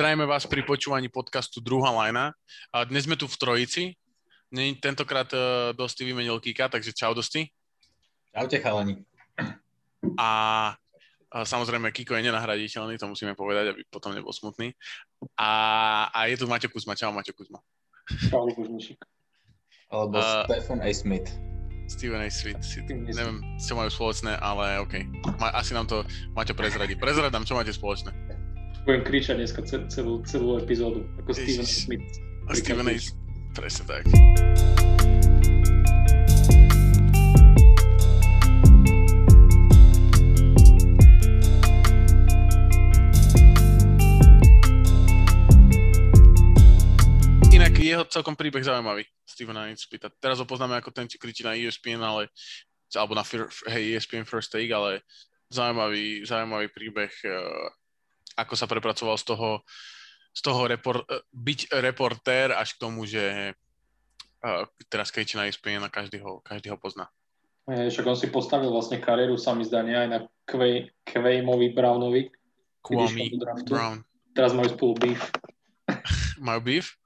Zdravíme vás pri počúvaní podcastu Druhá lajna. A dnes sme tu v Trojici. Tentokrát uh, Dosti vymenil Kika, takže čau Dosti. Čaute chalani. A, a samozrejme Kiko je nenahraditeľný, to musíme povedať, aby potom nebol smutný. A, a je tu Maťo Kuzma. Čau Maťo Kuzma. Čau Kuzmišik. Alebo uh, Stephen A. Smith. Steven A. Smith. Si, neviem, čo majú spoločné, ale OK. Ma, asi nám to Maťo prezradí. Prezrad nám, čo máte spoločné budem kričať dneska celú, celú epizódu, ako Steven Smith. Steven A. Presne tak. Inak jeho celkom príbeh zaujímavý, Steven A. Smitha. Teraz ho poznáme ako ten, čo kričí na ESPN, ale alebo na hey, ESPN First Take, ale zaujímavý, zaujímavý príbeh uh, ako sa prepracoval z toho, z toho repor, byť reportér až k tomu, že uh, teraz kričí na ESPN a každý ho, každý ho pozná. Však on si postavil vlastne kariéru, sa mi zdá, aj na Kvej, Kvejmovi Brownovi. Kwame Brown. Teraz majú spolu beef. majú beef?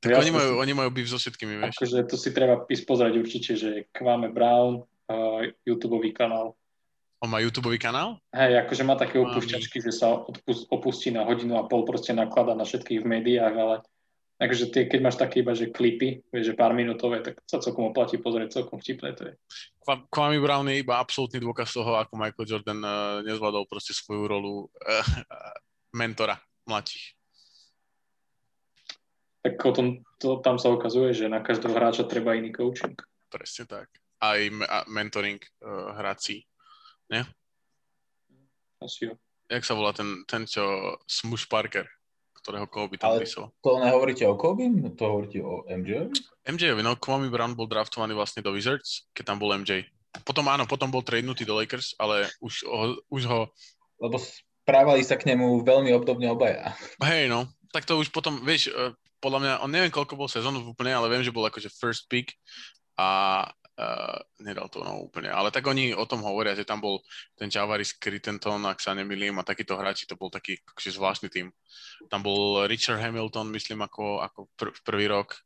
Tak ja oni, majú, si... oni majú beef so všetkými, vieš. Akože to si treba ísť pozrieť určite, že Kwame Brown, uh, YouTube kanál. On má YouTube kanál? Hej, akože má také opúšťačky, že sa opustí na hodinu a pol, proste naklada na všetkých v médiách, ale akože tie, keď máš také iba, že klipy, vieš, že pár minútové, tak sa celkom oplatí pozrieť, celkom vtipné to je. Kwame Brown je iba absolútny dôkaz toho, ako Michael Jordan uh, nezvládol proste svoju rolu uh, mentora mladších. Tak o tom, to, tam sa ukazuje, že na každého hráča treba iný coaching. Presne tak. Aj mentoring uh, hráci nie? Asi jo. Jak sa volá ten, ten čo Smush Parker, ktorého Kobe tam písal? to nehovoríte o Kobe? To hovoríte o MJ? MJ, no Kwame Brown bol draftovaný vlastne do Wizards, keď tam bol MJ. Potom áno, potom bol tradenutý do Lakers, ale už ho, už ho... Lebo správali sa k nemu veľmi obdobne obaja. Hej, no. Tak to už potom, vieš, e, podľa mňa, on neviem, koľko bol sezónu úplne, ale viem, že bol akože first pick a uh, nedal to no úplne. Ale tak oni o tom hovoria, že tam bol ten Javaris Crittenton, ak sa nemýlim, a takíto hráči, to bol taký akože zvláštny tým. Tam bol Richard Hamilton, myslím, ako, ako pr- prvý rok.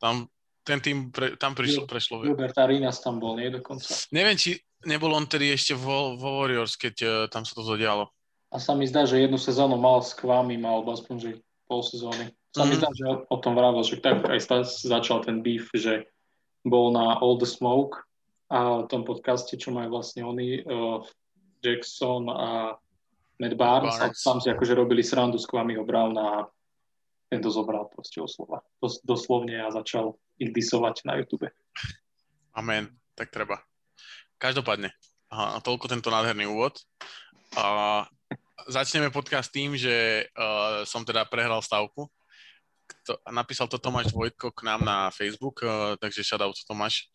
Tam ten tým, pre, tam prišlo, prešlo... Robert Arinas tam bol, nie dokonca. Neviem, či nebol on tedy ešte vo, vo Warriors, keď uh, tam sa to zodialo. A sa mi zdá, že jednu sezónu mal s Kvami, mal aspoň, že pol sezóny. Sa mm-hmm. mi mhm. zdá, že o tom vravel, že tak aj začal ten beef, že bol na All the Smoke a tom podcaste, čo majú vlastne oni, uh, Jackson a Matt Barnes, Barnes. a tam si akože robili srandu s Kwamiho Browna a ten to zobral proste o slova. Dos, doslovne a začal ich disovať na YouTube. Amen, tak treba. Každopádne, aha, toľko tento nádherný úvod. A začneme podcast tým, že uh, som teda prehral stavku to, napísal to Tomáš Vojtko k nám na Facebook, uh, takže shoutout Tomáš.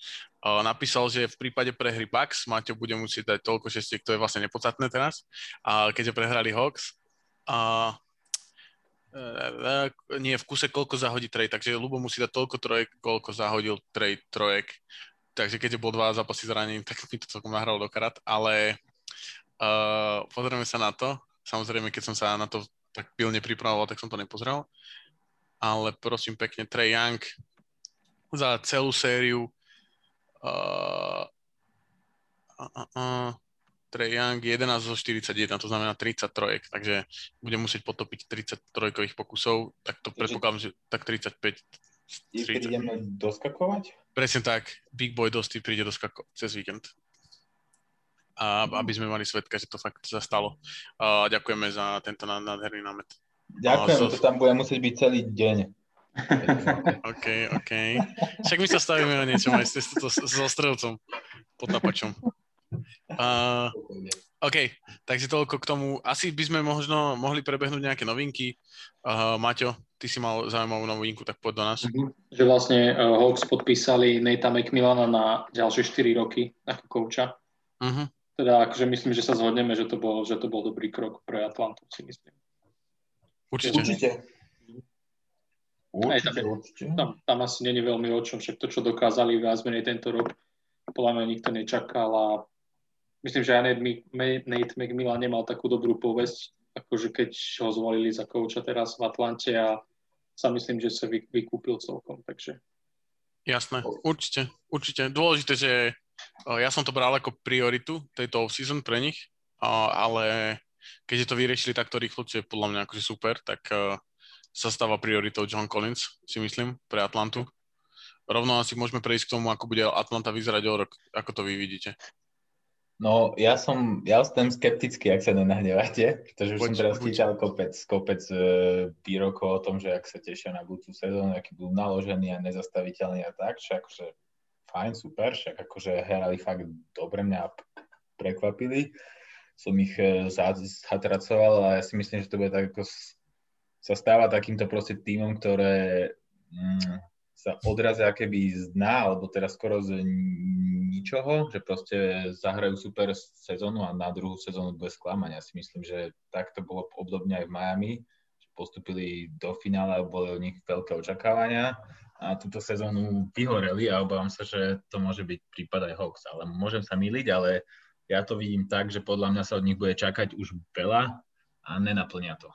Uh, napísal, že v prípade prehry Bucks Maťo bude musieť dať toľko šestiek, to je vlastne nepodstatné teraz, uh, keďže prehrali Hawks. Uh, uh, nie v kuse, koľko zahodí trade, takže Lubo musí dať toľko trojek, koľko zahodil trade trojek. Takže keďže bol dva zápasy zranený, tak mi to celkom nahralo do karat, ale uh, pozrieme sa na to. Samozrejme, keď som sa na to tak pilne pripravoval, tak som to nepozrel ale prosím pekne, Trey Young za celú sériu uh, uh, uh, Trey Young 11 zo 41, to znamená 33, takže bude musieť potopiť 33 pokusov, tak to predpokladám, že tak 35 30. Prídeme doskakovať? Presne tak, Big Boy Dosty príde doskakovať cez víkend. A, aby sme mali svetka, že to fakt sa stalo. A ďakujeme za tento nádherný námet. Ďakujem, oh, to tam bude musieť byť celý deň. OK, OK. Však my sa stavíme na niečom aj s, so, so strelcom, potapačom. Uh, OK, takže toľko k tomu. Asi by sme možno mohli prebehnúť nejaké novinky. Uh, Maťo, ty si mal zaujímavú novinku, tak poď do nás. Uh-huh. Že vlastne uh, Hawks podpísali Nata McMillana na ďalšie 4 roky ako kouča. Uh-huh. Teda akože myslím, že sa zhodneme, že to bol, že to bol dobrý krok pre Atlantu, si myslím. Určite. Určite. Určite, tam, určite. Tam, tam asi není veľmi o čom, však to, čo dokázali viac menej tento rok, podľa mňa nikto nečakal a myslím, že aj Nate, Nate McMillan nemal takú dobrú povesť akože keď ho zvolili za kouča teraz v Atlante a sa myslím, že sa vy, vykúpil celkom, takže. Jasné, určite, určite. Dôležité, že ja som to bral ako prioritu tejto off-season pre nich, ale keďže to vyriešili takto rýchlo, čo je podľa mňa akože super, tak sa stáva prioritou John Collins, si myslím, pre Atlantu. Rovno asi môžeme prejsť k tomu, ako bude Atlanta vyzerať o rok. Ako to vy vidíte? No, ja som, ja som skeptický, ak sa nenahnevate, pretože už poď, som teraz čítal kopec, kopec e, výrokov o tom, že ak sa tešia na budúcu sezónu, aký budú naložení a nezastaviteľní a tak, že akože fajn, super, však akože hrali fakt dobre, mňa prekvapili. Som ich e, zatracoval a ja si myslím, že to bude tak, ako sa stáva takýmto proste týmom, ktoré mm, sa odrazia keby z dna, alebo teraz skoro z ničoho, že proste zahrajú super sezónu a na druhú sezónu bude sklamať. Ja si myslím, že tak to bolo obdobne aj v Miami, že postupili do finále a boli od nich veľké očakávania a túto sezónu vyhoreli a obávam sa, že to môže byť prípad aj Hawks. Ale môžem sa miliť, ale ja to vidím tak, že podľa mňa sa od nich bude čakať už veľa a nenaplňa to.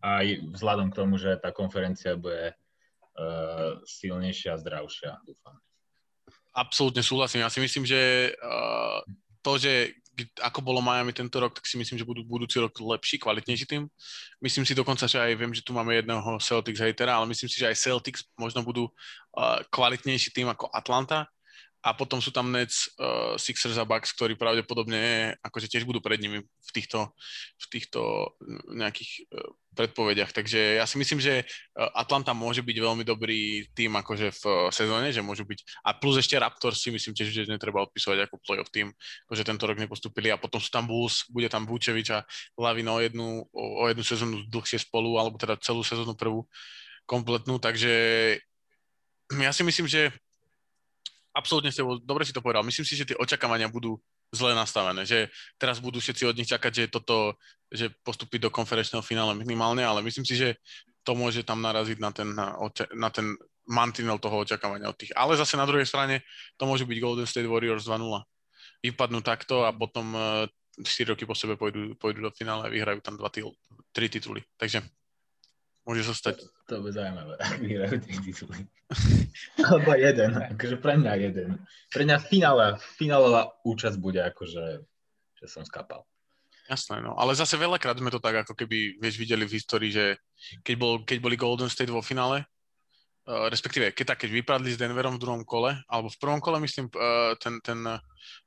Aj vzhľadom k tomu, že tá konferencia bude uh, silnejšia a zdravšia, dúfam absolútne súhlasím. Ja si myslím, že uh, to, že ako bolo Miami tento rok, tak si myslím, že budú budúci rok lepší, kvalitnejší tým. Myslím si dokonca, že aj viem, že tu máme jedného Celtics hejtera, ale myslím si, že aj Celtics možno budú uh, kvalitnejší tým ako Atlanta a potom sú tam Nets, uh, Sixers a Bucks, ktorí pravdepodobne akože tiež budú pred nimi v týchto, v týchto nejakých uh, predpovediach. Takže ja si myslím, že Atlanta môže byť veľmi dobrý tým akože v sezóne, že môžu byť a plus ešte Raptors si myslím tiež, že netreba odpisovať ako playoff tým, že tento rok nepostupili a potom sú tam Bulls, bude tam Vučevič a Lavin o jednu, o, o jednu sezónu dlhšie spolu, alebo teda celú sezónu prvú kompletnú, takže ja si myslím, že absolútne ste, dobre si to povedal, myslím si, že tie očakávania budú zle nastavené, že teraz budú všetci od nich čakať, že toto, že postupí do konferenčného finále minimálne, ale myslím si, že to môže tam naraziť na ten, na, na ten mantinel toho očakávania od tých. Ale zase na druhej strane to môže byť Golden State Warriors 2-0. Vypadnú takto a potom 4 e, roky po sebe pôjdu, pôjdu do finále a vyhrajú tam 2 3 tituly. Takže Môže sa stať. To, to bude zaujímavé, ak vyhrajú tie tituly. Alebo jeden, akože pre mňa jeden. Pre mňa finále, finálová účasť bude akože, že som skapal. Jasné, no. Ale zase veľakrát sme to tak ako keby, vieš, videli v histórii, že keď, bol, keď boli Golden State vo finále, respektíve keď keď vypadli s Denverom v druhom kole, alebo v prvom kole, myslím, uh, ten, ten,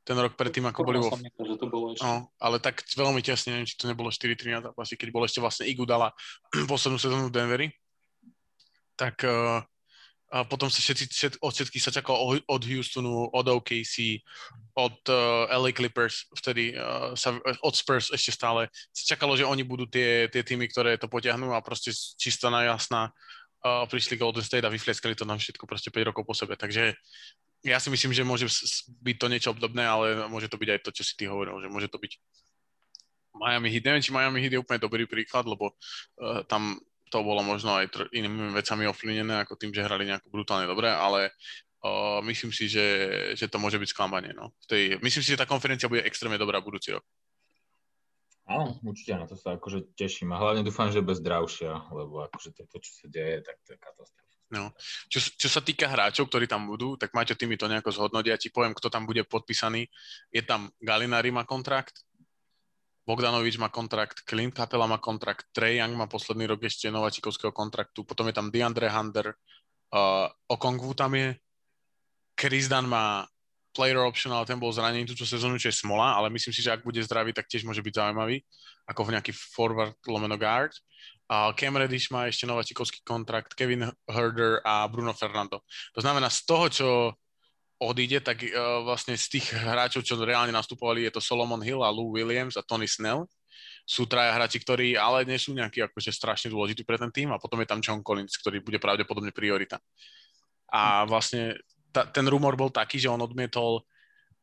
ten rok predtým, ako boli vo... No, ale tak veľmi tesne, neviem, či to nebolo 4-3 na zápasy, keď bol ešte vlastne Igudala poslednú sezónu v Denveri, tak uh, a potom sa všetci, všet, od všetkých sa čakalo od Houstonu, od OKC, od uh, LA Clippers, vtedy uh, sa, od Spurs ešte stále. Sa čakalo, že oni budú tie, tie týmy, ktoré to potiahnú a proste čistá najasná uh, prišli Golden State a vyfleskali to nám všetko proste 5 rokov po sebe. Takže ja si myslím, že môže byť to niečo obdobné, ale môže to byť aj to, čo si ty hovoril, že môže to byť Miami Heat. Neviem, či Miami Heat je úplne dobrý príklad, lebo uh, tam to bolo možno aj tr- inými vecami ovplyvnené, ako tým, že hrali nejako brutálne dobre, ale uh, myslím si, že, že to môže byť sklamanie. No. V tej, myslím si, že tá konferencia bude extrémne dobrá budúci rok. Áno, určite na to sa akože teším a hlavne dúfam, že bez zdravšia, lebo akože toto, čo sa deje, tak to je katastrofa. No. Čo, čo sa týka hráčov, ktorí tam budú, tak Maťo, ty mi to nejako zhodnotia. Ti poviem, kto tam bude podpísaný. Je tam Galinari má kontrakt, Bogdanovič má kontrakt, Clint Capela má kontrakt, Trey Young má posledný rok ešte nováčikovského kontraktu, potom je tam DeAndre Hunter, uh, Okongwu tam je, Chris Dunn má player option, ale ten bol zranený túto sezónu, čo je smola, ale myslím si, že ak bude zdravý, tak tiež môže byť zaujímavý, ako v nejaký forward lomeno guard. A Cam Reddish má ešte nováčikovský kontrakt, Kevin Herder a Bruno Fernando. To znamená, z toho, čo odíde, tak uh, vlastne z tých hráčov, čo reálne nastupovali, je to Solomon Hill a Lou Williams a Tony Snell. Sú traja hráči, ktorí ale nie sú nejakí akože strašne dôležití pre ten tým a potom je tam John Collins, ktorý bude pravdepodobne priorita. A vlastne ta, ten rumor bol taký, že on odmietol,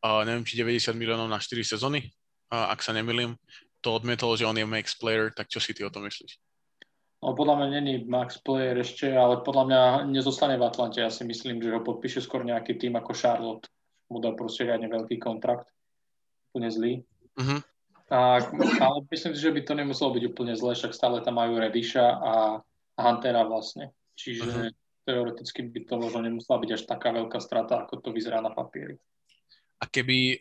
uh, neviem, či 90 miliónov na 4 sezóny, uh, ak sa nemýlim, to odmietol, že on je max player, tak čo si ty o tom myslíš? No, podľa mňa není max player ešte, ale podľa mňa nezostane v Atlante. Ja si myslím, že ho podpíše skôr nejaký tým ako Charlotte. Mu dá proste riadne veľký kontrakt. Úplne zlý. Uh-huh. A, ale myslím si, že by to nemuselo byť úplne zle, však stále tam majú Redisha a Huntera vlastne. Čiže uh-huh. Teoreticky by to možno nemusela byť až taká veľká strata, ako to vyzerá na papieri. A keby e,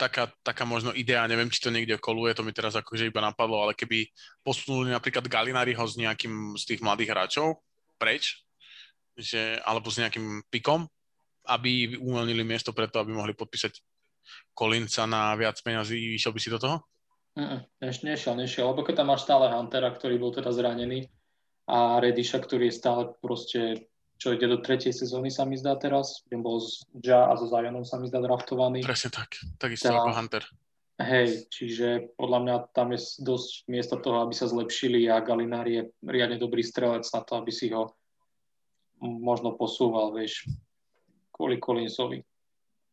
taká, taká možno idea, neviem, či to niekde koluje, to mi teraz akože iba napadlo, ale keby posunuli napríklad Galinariho s nejakým z tých mladých hráčov preč, že, alebo s nejakým pikom, aby uvoľnili miesto preto, aby mohli podpísať Kolinca na viac peňazí, išiel by si do toho? Mm, nešiel, nešiel, lebo keď tam máš stále Huntera, ktorý bol teda zranený a Redisha, ktorý je stále proste, čo ide do tretej sezóny sa mi zdá teraz, kde bol s Ja a so Zionom sa mi zdá draftovaný. Presne tak, takisto tá, ako Hunter. Hej, čiže podľa mňa tam je dosť miesta toho, aby sa zlepšili a Galinari je riadne dobrý strelec na to, aby si ho možno posúval, vieš, kvôli Collinsovi.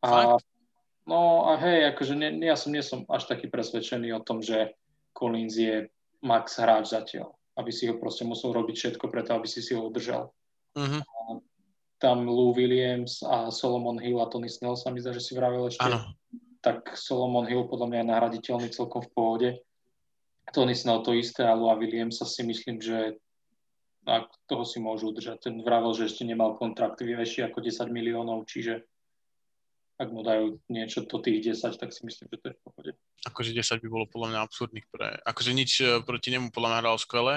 A Fakt? No a hej, akože ne, ja som, nie som až taký presvedčený o tom, že Collins je max hráč zatiaľ. Aby si ho proste musel robiť všetko preto, aby si si ho udržal. Uh-huh. Tam Lou Williams a Solomon Hill a Tony Snell sa mi zdá, že si vravel ešte. Ano. Tak Solomon Hill podľa mňa je nahraditeľný celkom v pohode. Tony Snell to isté a Lou a Williams sa si myslím, že a toho si môžu udržať. Ten vravel, že ešte nemal kontrakt vyšší ako 10 miliónov, čiže ak mu dajú niečo do tých 10, tak si myslím, že to je v pohode. Akože 10 by bolo podľa mňa absurdných pre... Akože nič e, proti nemu podľa mňa hral skvele,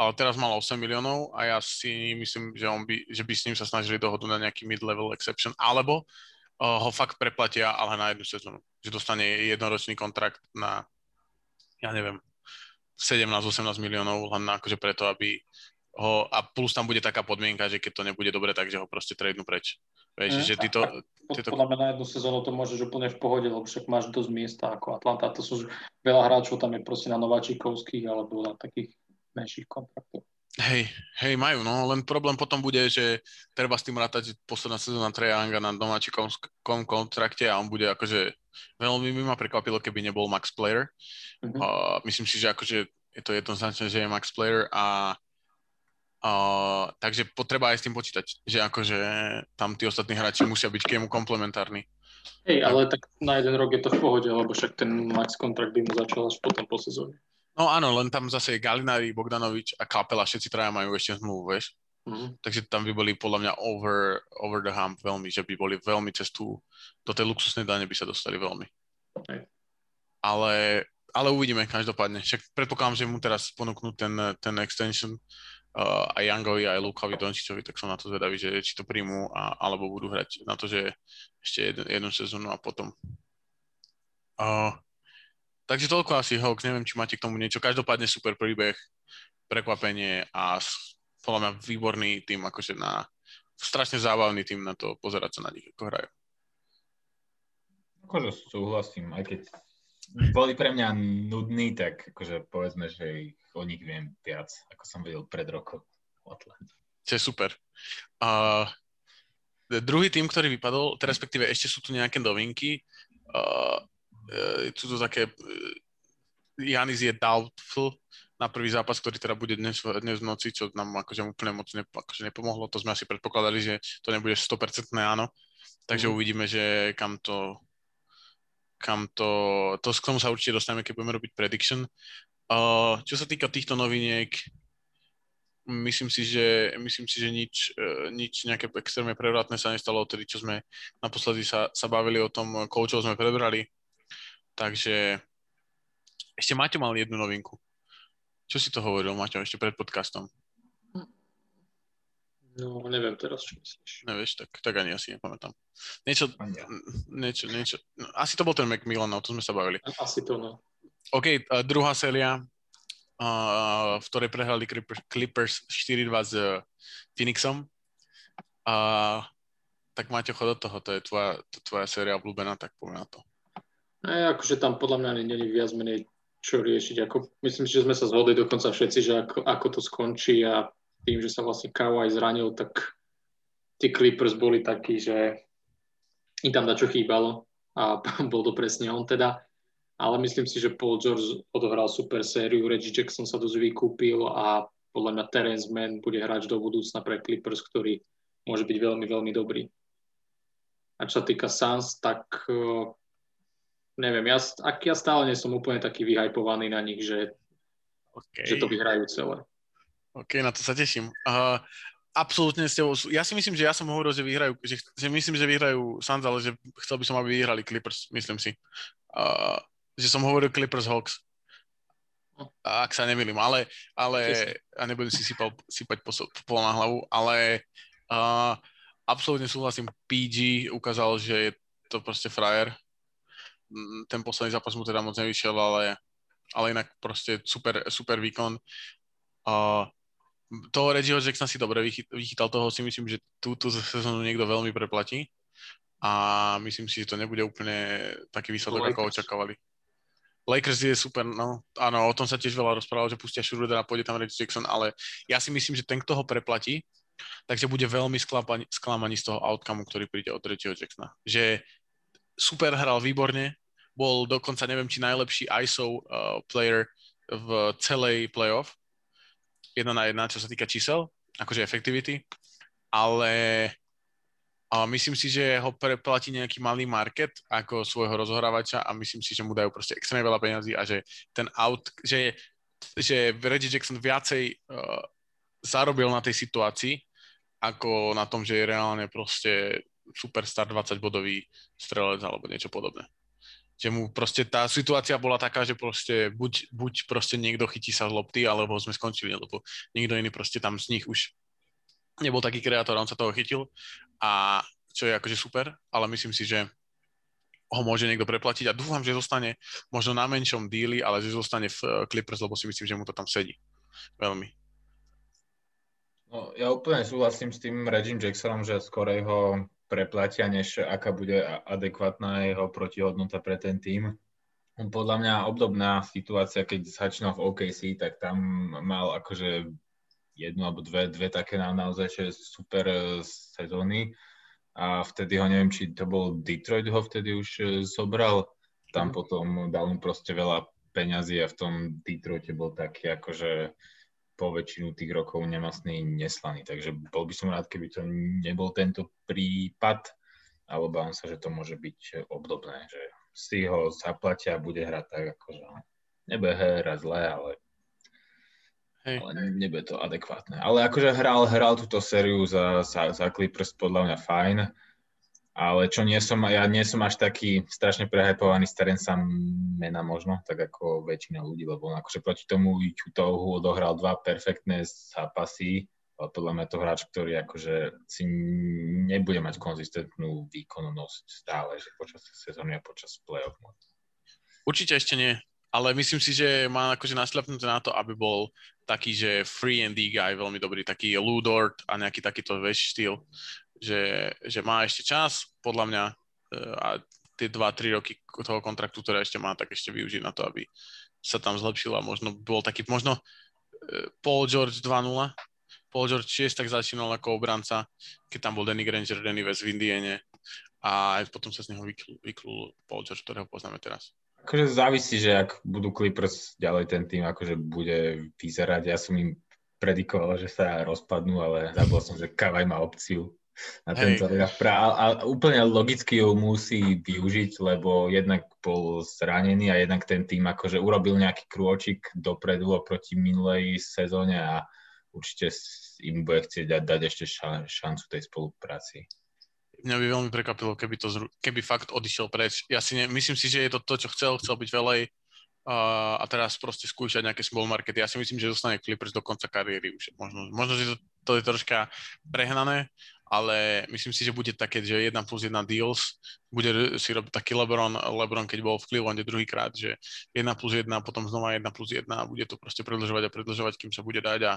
ale teraz mal 8 miliónov a ja si myslím, že, on by, že by s ním sa snažili dohodnúť na nejaký mid-level exception, alebo uh, ho fakt preplatia, ale na jednu sezónu. Že dostane jednoročný kontrakt na, ja neviem, 17-18 miliónov, len na, akože preto, aby ho, a plus tam bude taká podmienka, že keď to nebude dobre, takže ho proste tradenú preč. Vieš, mm. že ty to, ty to... Podľa mňa na jednu sezónu to môžeš úplne v pohode, lebo však máš dosť miesta ako Atlanta. To sú veľa hráčov, tam je proste na nováčikovských alebo na takých menších kontraktoch. Hej, hej, majú, no, len problém potom bude, že treba s tým rátať, posledná sezóna Treja Anga na nováčikom kontrakte a on bude akože, veľmi by ma prekvapilo, keby nebol max player. Mm-hmm. Uh, myslím si, že akože je to jednoznačné, že je max player a Uh, takže potreba aj s tým počítať, že akože tam tí ostatní hráči musia byť k komplementárni. Hej, ale tak na jeden rok je to v pohode, lebo však ten max kontrakt by mu začal až potom po sezóne. No áno, len tam zase je Galinari, Bogdanovič a Kapela, všetci traja majú ešte zmluvu, vieš. Mm-hmm. Takže tam by boli podľa mňa over, over the hump veľmi, že by boli veľmi cez tú, do tej luxusnej dane by sa dostali veľmi. Hej. Ale, ale uvidíme každopádne. Však predpokladám, že mu teraz ponúknú ten, ten extension uh, aj Youngovi, aj Lukovi Dončičovi, tak som na to zvedavý, že či to príjmú, a, alebo budú hrať na to, že ešte jeden, jednu sezónu a potom. Uh, takže toľko asi Hawks, neviem, či máte k tomu niečo. Každopádne super príbeh, prekvapenie a podľa mňa výborný tým, akože na strašne zábavný tým na to pozerať sa na nich, ako hrajú. Akože súhlasím, aj keď boli pre mňa nudní, tak akože povedzme, že o nich viem viac, ako som vedel pred rokom o To je super. Uh, druhý tým, ktorý vypadol, respektíve ešte sú tu nejaké novinky, uh, uh, sú to také, uh, Janis je doubtful na prvý zápas, ktorý teda bude dnes, dnes v noci, čo nám akože úplne moc ne, akože nepomohlo, to sme asi predpokladali, že to nebude 100% áno, takže mm. uvidíme, že kam to kam to, to k tomu sa určite dostaneme, keď budeme robiť prediction. Uh, čo sa týka týchto noviniek, myslím si, že, myslím si, že nič, uh, nič nejaké extrémne prevratné sa nestalo odtedy, čo sme naposledy sa, sa bavili o tom, koučov sme prebrali. Takže ešte Maťo mal jednu novinku. Čo si to hovoril, Maťo, ešte pred podcastom? No, neviem teraz, čo myslíš. Nevieš, tak, tak ani asi nepamätám. Niečo, niečo, niečo. No, asi to bol ten Macmillan, o tom sme sa bavili. Asi to, no. OK, uh, druhá séria, uh, v ktorej prehrali Clippers 4-2 s uh, Phoenixom. Uh, tak máte chod do toho, to je tvoja, to tvoja séria obľúbená, tak poviem na to. E, akože tam podľa mňa není viac menej čo riešiť. Ako, myslím si, že sme sa zhodli dokonca všetci, že ako, ako to skončí a tým, že sa vlastne Kawhi zranil, tak tí Clippers boli takí, že im tam čo chýbalo a bol to presne on teda. Ale myslím si, že Paul George odohral super sériu, Reggie Jackson sa dosť vykúpil a podľa mňa Terence Mann bude hráč do budúcna pre Clippers, ktorý môže byť veľmi, veľmi dobrý. A čo sa týka Suns, tak uh, neviem, ja, ak ja stále nie som úplne taký vyhajpovaný na nich, že, okay. že to vyhrajú celé. OK, na to sa teším. Uh, absolútne s tebou, ja si myslím, že ja som hovoril, že vyhrajú, že, že myslím, že vyhrajú Suns, ale že chcel by som, aby vyhrali Clippers, myslím si. Uh, že som hovoril Clippers Hawks. Ak sa nemýlim, ale, ale a nebudem si sypal, sypať po, po na hlavu, ale uh, absolútne súhlasím. PG ukázal, že je to proste frajer. Mm, ten posledný zápas mu teda moc nevyšiel, ale, ale inak proste super, super výkon. Uh, toho Reggieho Jacksona si dobre vychytal, toho si myslím, že túto sezónu niekto veľmi preplatí a myslím si, že to nebude úplne taký výsledok, ako očakávali. Lakers je super, no áno, o tom sa tiež veľa rozprávalo, že pustia Schroeder a pôjde tam Reggie Jackson, ale ja si myslím, že ten, kto ho preplatí, takže bude veľmi sklamaný z toho outcome, ktorý príde od Reggieho Jacksona. Že super hral výborne, bol dokonca neviem, či najlepší ISO uh, player v celej playoff, jedna na jedna, čo sa týka čísel, akože efektivity, ale a myslím si, že ho preplatí nejaký malý market ako svojho rozhorávača a myslím si, že mu dajú proste extrémne veľa peniazy a že ten out, že, že Reggie Jackson viacej uh, zarobil na tej situácii, ako na tom, že je reálne proste superstar 20 bodový strelec alebo niečo podobné že mu proste tá situácia bola taká, že proste buď, buď proste niekto chytí sa z lopty, alebo sme skončili, lebo nikto iný proste tam z nich už nebol taký kreator, on sa toho chytil a čo je akože super, ale myslím si, že ho môže niekto preplatiť a dúfam, že zostane možno na menšom díli, ale že zostane v eh, Clippers, lebo si myslím, že mu to tam sedí. Veľmi. No, ja úplne súhlasím s tým Reggie Jacksonom, že skorej ho preplatia, než aká bude adekvátna jeho protihodnota pre ten tým. Podľa mňa obdobná situácia, keď začínal v OKC, tak tam mal akože jednu alebo dve, dve také na, naozaj že super e, sezóny a vtedy ho neviem, či to bol Detroit ho vtedy už e, zobral, tam mhm. potom dal mu proste veľa peňazí a v tom Detroite bol taký akože po väčšinu tých rokov nemastný, neslaný. Takže bol by som rád, keby to nebol tento prípad, ale obávam sa, že to môže byť obdobné, že si ho zaplatia a bude hrať tak, akože nebude hrať zle, ale, Hej. ale nebude to adekvátne. Ale akože hral, hral túto sériu za, za, za Clippers podľa mňa fajn ale čo nie som, ja nie som až taký strašne prehypovaný staren sa mena možno, tak ako väčšina ľudí, lebo on akože proti tomu Utah odohral dva perfektné zápasy, ale podľa mňa to hráč, ktorý akože si nebude mať konzistentnú výkonnosť stále, že počas sezóny a počas play-off. Určite ešte nie, ale myslím si, že má akože našľapnuté na to, aby bol taký, že free and D guy, veľmi dobrý, taký Ludort a nejaký takýto väčší štýl, že, že má ešte čas, podľa mňa, eh, a tie 2-3 roky toho kontraktu, ktoré ešte má, tak ešte využiť na to, aby sa tam zlepšil a možno bol taký, možno eh, Paul George 2-0, Paul George tiež tak začínal ako obranca, keď tam bol Danny Granger, Danny West v Indiene a potom sa z neho vyklul, vyklul Paul George, ktorého poznáme teraz. Akože závisí, že ak budú Clippers ďalej ten tým akože bude vyzerať. Ja som im predikoval, že sa rozpadnú, ale zabol som, že Kavaj má opciu na tento draft. A, a úplne logicky ju musí využiť, lebo jednak bol zranený a jednak ten tým akože urobil nejaký krôčik dopredu oproti minulej sezóne a určite im bude chcieť dať, dať ešte šancu tej spolupráci. Mňa by veľmi prekvapilo, keby, to, keby fakt odišiel preč. Ja si ne, myslím si, že je to to, čo chcel. Chcel byť veľej uh, a teraz proste skúšať nejaké small markety. Ja si myslím, že zostane Clippers do konca kariéry už. Možno, možno že to, to je troška prehnané, ale myslím si, že bude také, že 1 plus 1 deals, bude si robiť taký Lebron, Lebron keď bol v Clevelande druhýkrát, že 1 plus 1, potom znova 1 plus 1 a bude to proste predlžovať a predlžovať, kým sa bude dať a,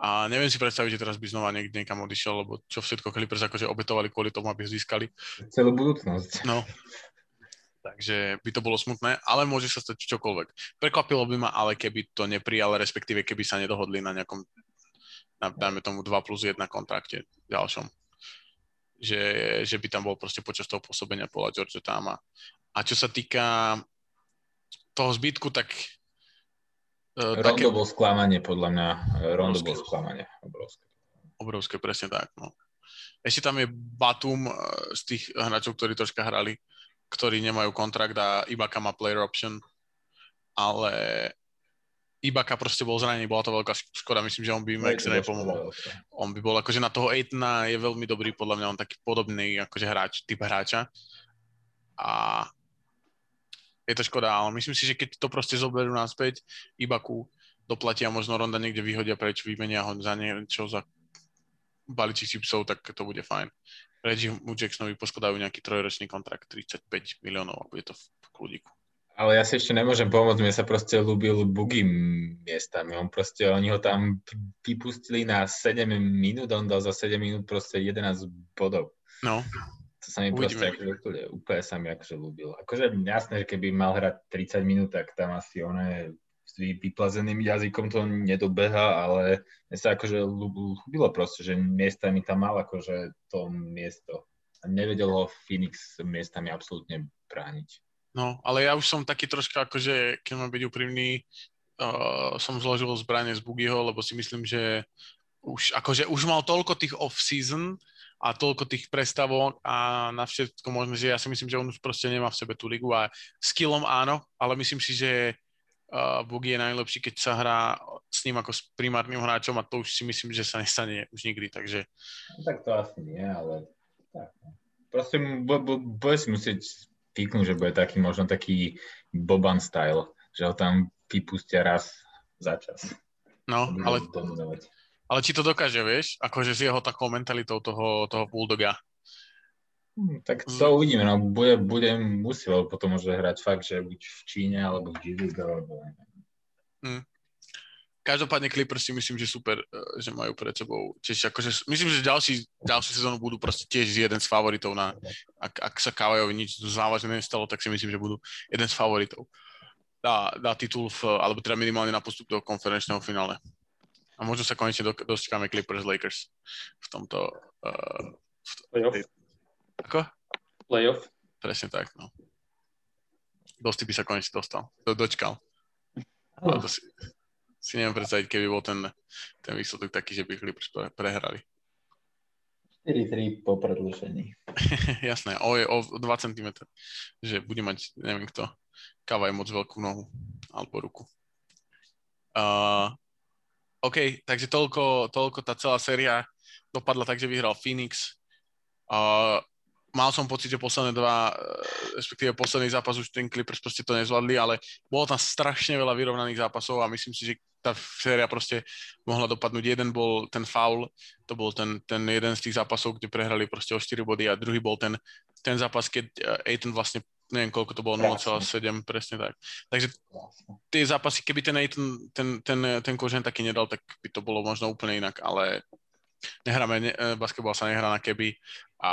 a neviem si predstaviť, že teraz by znova niekde niekam odišiel, lebo čo všetko Clippers akože obetovali kvôli tomu, aby získali. Celú budúcnosť. No, takže by to bolo smutné, ale môže sa stať čokoľvek. Prekvapilo by ma, ale keby to neprijal, respektíve keby sa nedohodli na nejakom, na, dajme tomu 2 plus 1 kontrakte ďalšom že, že by tam bol proste počas toho pôsobenia Paula George tam. A, a čo sa týka toho zbytku, tak... Uh, Rondo také... bol sklamanie, podľa mňa. Rondo obrovské, bol sklamanie. Obrovské. Obrovské, presne tak. No. Ešte tam je Batum z tých hráčov, ktorí troška hrali. ktorí nemajú kontrakt a Ibaka má player option, ale Ibaka proste bol zranený, bola to veľká škoda, myslím, že on by Max nepomohol. On by bol akože na toho Aitona je veľmi dobrý, podľa mňa on taký podobný akože hráč, typ hráča. A je to škoda, ale myslím si, že keď to proste zoberú naspäť, Ibaku doplatia možno Ronda niekde vyhodia preč, vymenia ho za niečo, za balíček chipsov, tak to bude fajn. Reggie mu Jacksonovi poskladajú nejaký trojročný kontrakt, 35 miliónov a bude to v kľudíku. Ale ja si ešte nemôžem pomôcť, mne sa proste ľúbil Boogie miestami. On proste, oni ho tam vypustili na 7 minút, on dal za 7 minút proste 11 bodov. No. To sa mi Uvidíme. proste akože úplne, úplne sa mi akože ľúbil. Akože jasné, že keby mal hrať 30 minút, tak tam asi on je s vyplazeným jazykom to nedobeha, ale mne sa akože ľúbilo proste, že miestami tam mal akože to miesto. A nevedel ho Phoenix miestami absolútne brániť. No, ale ja už som taký troška akože, keď mám byť úprimný, uh, som zložil zbranie z Buggyho, lebo si myslím, že už, akože už mal toľko tých off-season a toľko tých prestavok a na všetko možné, že ja si myslím, že on už proste nemá v sebe tú ligu a skillom áno, ale myslím si, že uh, Boogie je najlepší, keď sa hrá s ním ako s primárnym hráčom a to už si myslím, že sa nestane už nikdy, takže... No, tak to asi nie, ale tak. No. Proste bu- bu- bude si musieť píknúť, že bude taký možno taký Boban style, že ho tam vypustia raz za čas. No, ale, ale či to dokáže, vieš, akože s jeho takou mentalitou toho, toho bulldoga. Hm, tak to uvidíme, no bude, bude musieť, lebo potom môže hrať fakt, že buď v Číne, alebo v G-League, alebo mm. Každopádne Clippers si myslím, že super, e, že majú pred sebou tiež akože, myslím, že ďalší, ďalší sezónu budú proste tiež jeden z favoritov na, ak, ak sa Kavajovi nič závažné nestalo, tak si myslím, že budú jeden z favoritov dá, dá titul, v, alebo teda minimálne na postup do konferenčného finále. A možno sa konečne do, dočkáme Clippers Lakers v tomto uh, v, ako? Playoff. Presne tak, no. Dosti by sa konečne dostal. Do, dočkal. To si, neviem predstaviť, keby bol ten, ten výsledok taký, že by Clippers pre, prehrali. 4-3 po predlžení. Jasné, o, o 2 cm. Že bude mať, neviem kto, kavaj moc veľkú nohu alebo ruku. Uh, OK, takže toľko, toľko tá celá séria dopadla tak, že vyhral Phoenix. Uh, mal som pocit, že posledné dva, e, respektíve posledný zápas už ten Clippers proste to nezvládli, ale bolo tam strašne veľa vyrovnaných zápasov a myslím si, že tá séria proste mohla dopadnúť. Jeden bol ten foul, to bol ten, ten jeden z tých zápasov, kde prehrali proste o 4 body a druhý bol ten, ten zápas, keď e, Aiton vlastne neviem koľko to bolo, 0,7, presne tak. Takže tie zápasy, keby ten Aiton, ten, ten, ten kožen taký nedal, tak by to bolo možno úplne inak, ale nehráme, ne, e, basketbal sa nehrá na keby a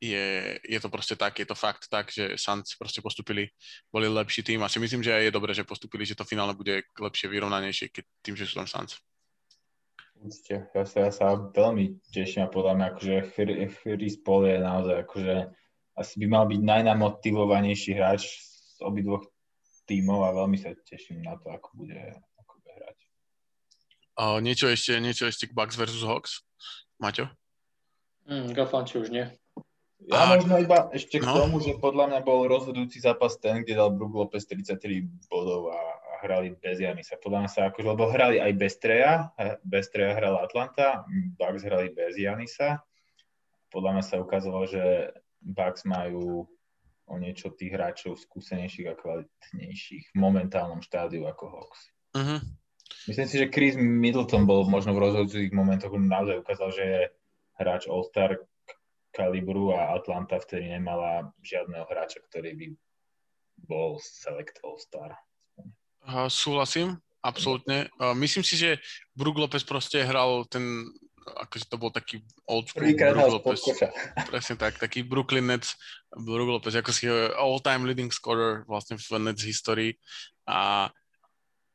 je, je to proste tak, je to fakt tak, že Suns proste postupili, boli lepší tým a si myslím, že aj je dobré, že postupili, že to finále bude lepšie, vyrovnanejšie, keď tým, že sú tam Suns. Určite, ja sa, ja sa veľmi teším a podľa mňa akože Chris Paul je naozaj akože asi by mal byť najnamotivovanejší hráč z obidvoch tímov a veľmi sa teším na to, ako bude, ako bude hrať. Uh, niečo, ešte, niečo ešte k Bucks versus Hawks? Maťo? Mm, Gafanči už nie. Ja a... možno iba ešte k no. tomu, že podľa mňa bol rozhodujúci zápas ten, kde dal Brook Lopez 33 bodov a, a hrali bez Janisa. Podľa mňa sa akože, lebo hrali aj bez Treja, bez Treja hrala Atlanta, Bucks hrali bez Janisa. Podľa mňa sa ukázalo, že Bucks majú o niečo tých hráčov skúsenejších a kvalitnejších v momentálnom štádiu ako Hawks. Uh-huh. Myslím si, že Chris Middleton bol možno v rozhodujúcich momentoch naozaj ukázal, že je hráč All-Star, kalibru a Atlanta vtedy nemala žiadneho hráča, ktorý by bol Select All-Star. Uh, súhlasím, absolútne. Uh, myslím si, že Brook Lopez proste hral ten, akože to bol taký old school Brook Lopez. Presne tak, taký Brooklyn Nets Brook Lopez, ako si all-time leading scorer vlastne v Nets histórii. A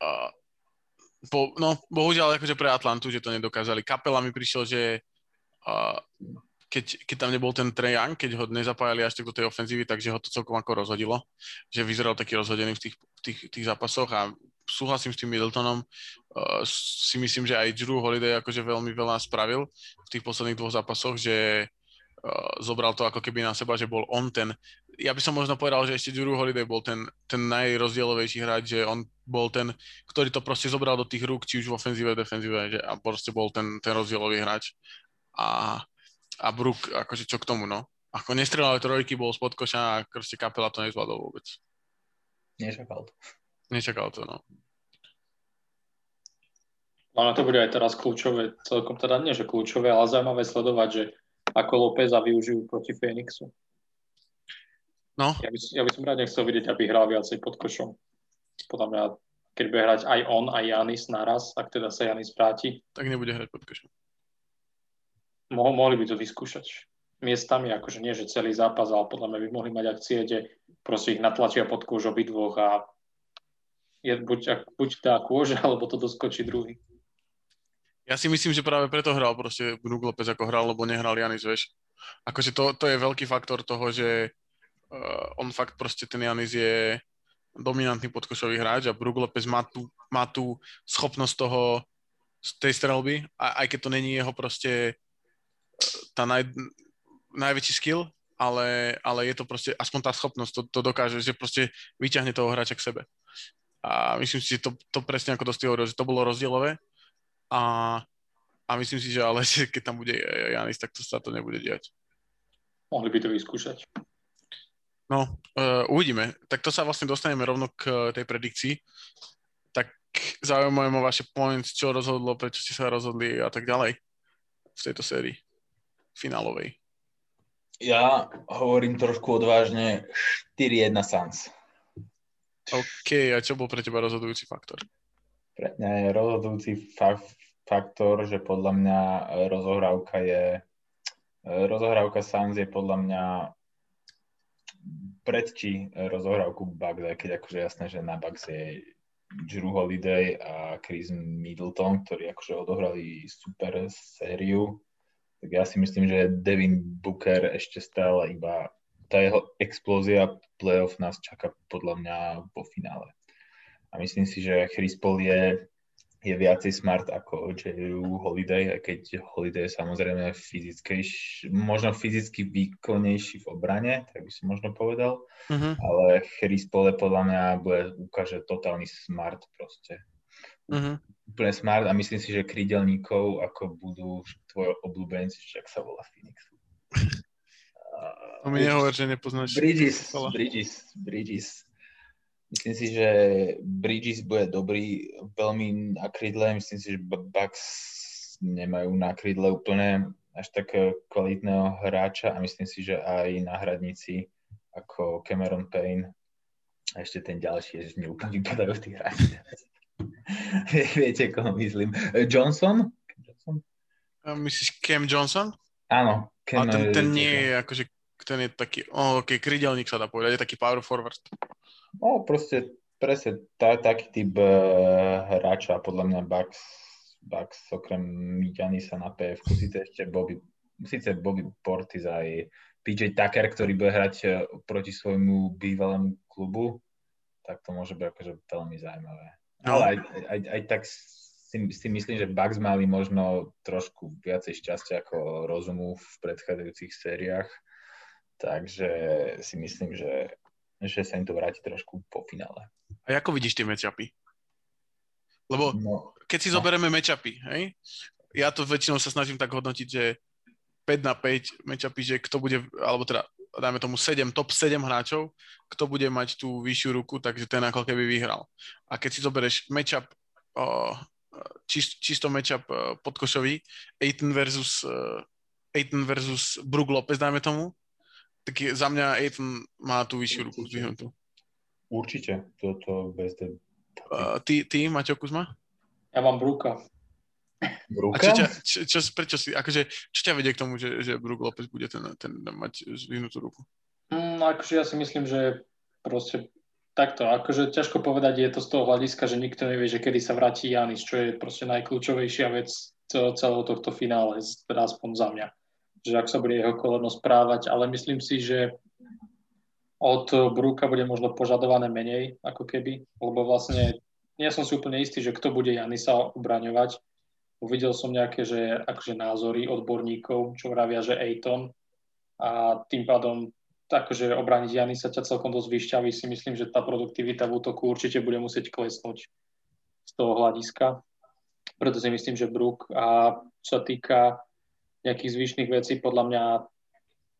uh, po, no, bohužiaľ akože pre Atlantu, že to nedokázali. Kapela mi prišiel, že uh, keď, keď tam nebol ten Young, keď ho nezapájali až tak do tej ofenzívy, takže ho to celkom ako rozhodilo, že vyzeral taký rozhodený v tých, tých, tých zápasoch a súhlasím s tým Middletonom. Uh, si myslím, že aj Drew Holiday akože veľmi veľa spravil v tých posledných dvoch zápasoch, že uh, zobral to ako keby na seba, že bol on ten, ja by som možno povedal, že ešte Drew Holiday bol ten, ten najrozdielovejší hráč, že on bol ten, ktorý to proste zobral do tých rúk, či už v ofenzíve, defenzíve, že a proste bol ten, ten rozdielový hráč. A, a Brook, akože čo k tomu, no. Ako nestrelal trojky, bol spod koša a proste kapela to nezvládol vôbec. Nečakal to. Nečakal to, no. Ono to bude aj teraz kľúčové, celkom teda nie, že kľúčové, ale zaujímavé sledovať, že ako Lópeza využijú proti Fénixu. No. Ja by, ja by som rád nechcel vidieť, aby hral viacej pod košom. Podľa mňa, keď bude hrať aj on, aj Janis naraz, ak teda sa Janis vráti. Tak nebude hrať pod košom. Mo- mohli by to vyskúšať. Miestami, akože nie, že celý zápas, ale podľa mňa by mohli mať akcie, kde proste ich natlačia pod kôž obidvoch a je buď, buď tá kôža, alebo to doskočí druhý. Ja si myslím, že práve preto hral proste Brook Lopez ako hral, lebo nehral Janis, vieš. Akože to, to je veľký faktor toho, že uh, on fakt proste ten Janis je dominantný podkošový hráč a Brook Lopez má tú, má tú schopnosť toho, tej strelby, a, aj keď to není jeho proste tá naj, najväčší skill, ale, ale je to proste, aspoň tá schopnosť to, to dokáže, že proste vyťahne toho hráča k sebe. A myslím si, že to, to presne ako to hovoril, že to bolo rozdielové a, a myslím si, že ale že keď tam bude Janis, tak to sa to nebude diať. Mohli by to vyskúšať. No, uh, uvidíme. Tak to sa vlastne dostaneme rovno k tej predikcii. Tak zaujímavé ma vaše points, čo rozhodlo, prečo ste sa rozhodli a tak ďalej v tejto sérii finálovej. Ja hovorím trošku odvážne 4-1 Sans. OK, a čo bol pre teba rozhodujúci faktor? Pre mňa je rozhodujúci fa- faktor, že podľa mňa rozohrávka je rozohrávka Sans je podľa mňa predčí rozohrávku aj keď akože jasné, že na Bucks je Drew Holiday a Chris Middleton, ktorí akože odohrali super sériu, tak ja si myslím, že Devin Booker ešte stále iba tá jeho explózia playoff nás čaká podľa mňa po finále. A myslím si, že Chris Paul je, je viacej smart ako Drew Holiday, aj keď Holiday je samozrejme fyzickejší, možno fyzicky výkonnejší v obrane, tak by som možno povedal, uh-huh. ale Chris Paul je podľa mňa bude ukáže totálny smart proste. Uh-huh. Úplne smart a myslím si, že krídelníkov ako budú tvoje obľúbenci, však sa volá Phoenix. To mi nehovor, že nepoznáš. Bridges, Bridges, Bridges. Myslím si, že Bridges bude dobrý veľmi na krídle. Myslím si, že Bucks nemajú na krídle úplne až tak kvalitného hráča a myslím si, že aj náhradníci ako Cameron Payne a ešte ten ďalší, že mi úplne vypadajú v tých hráči. Viete, koho myslím. Johnson? Johnson? Myslíš Cam Johnson? Áno. Cam, a ten, ten nie je akože ten je taký, oh, ok, krydelník sa dá povedať, je taký power forward. No, proste, presne tá, taký typ uh, hráča, podľa mňa Bucks, Bucks okrem Janisa na PF, síce ešte Bobby, síce Bobby Portis aj PJ Tucker, ktorý bude hrať e, proti svojmu bývalému klubu, tak to môže byť akože veľmi zaujímavé. No. Ale aj, aj, aj tak si, si myslím, že Bucks mali možno trošku viacej šťastia ako rozumu v predchádzajúcich sériách Takže si myslím, že, že sa im to vráti trošku po finále. A ako vidíš tie matchupy? Lebo no, keď si zoberieme matchupy, hej, ja to väčšinou sa snažím tak hodnotiť, že 5 na 5 matchupy, že kto bude, alebo teda dajme tomu 7, top 7 hráčov, kto bude mať tú vyššiu ruku, takže ten ako keby vyhral. A keď si zoberieš matchup, uh, čist, čisto matchup uh, podkošový, Aiton versus, uh, Aiton versus Brook Lopez, dajme tomu, tak je, za mňa Aiton má tú vyššiu ruku zdvihnutú. Určite, toto bez de... Uh, ty, ty, Maťo Kuzma? Ja mám Bruka. Bruka? A čo, ťa, čo, čo, prečo si, akože, čo ťa vedie k tomu, že, že Brook Lopez bude ten, ten mať zdvihnutú ruku? Mm, akože ja si myslím, že proste takto, akože ťažko povedať je to z toho hľadiska, že nikto nevie, že kedy sa vráti Janis, čo je proste najkľúčovejšia vec celého tohto finále, teda aspoň za mňa že ak sa bude jeho koleno správať, ale myslím si, že od Brúka bude možno požadované menej, ako keby, lebo vlastne nie som si úplne istý, že kto bude Janisa obraňovať. Uvidel som nejaké že, akože názory odborníkov, čo vravia, že Ejton a tým pádom akože obraniť Janisa ťa celkom dosť vyšťaví, si myslím, že tá produktivita v útoku určite bude musieť klesnúť z toho hľadiska. Preto si myslím, že Brook a čo sa týka nejakých zvyšných vecí, podľa mňa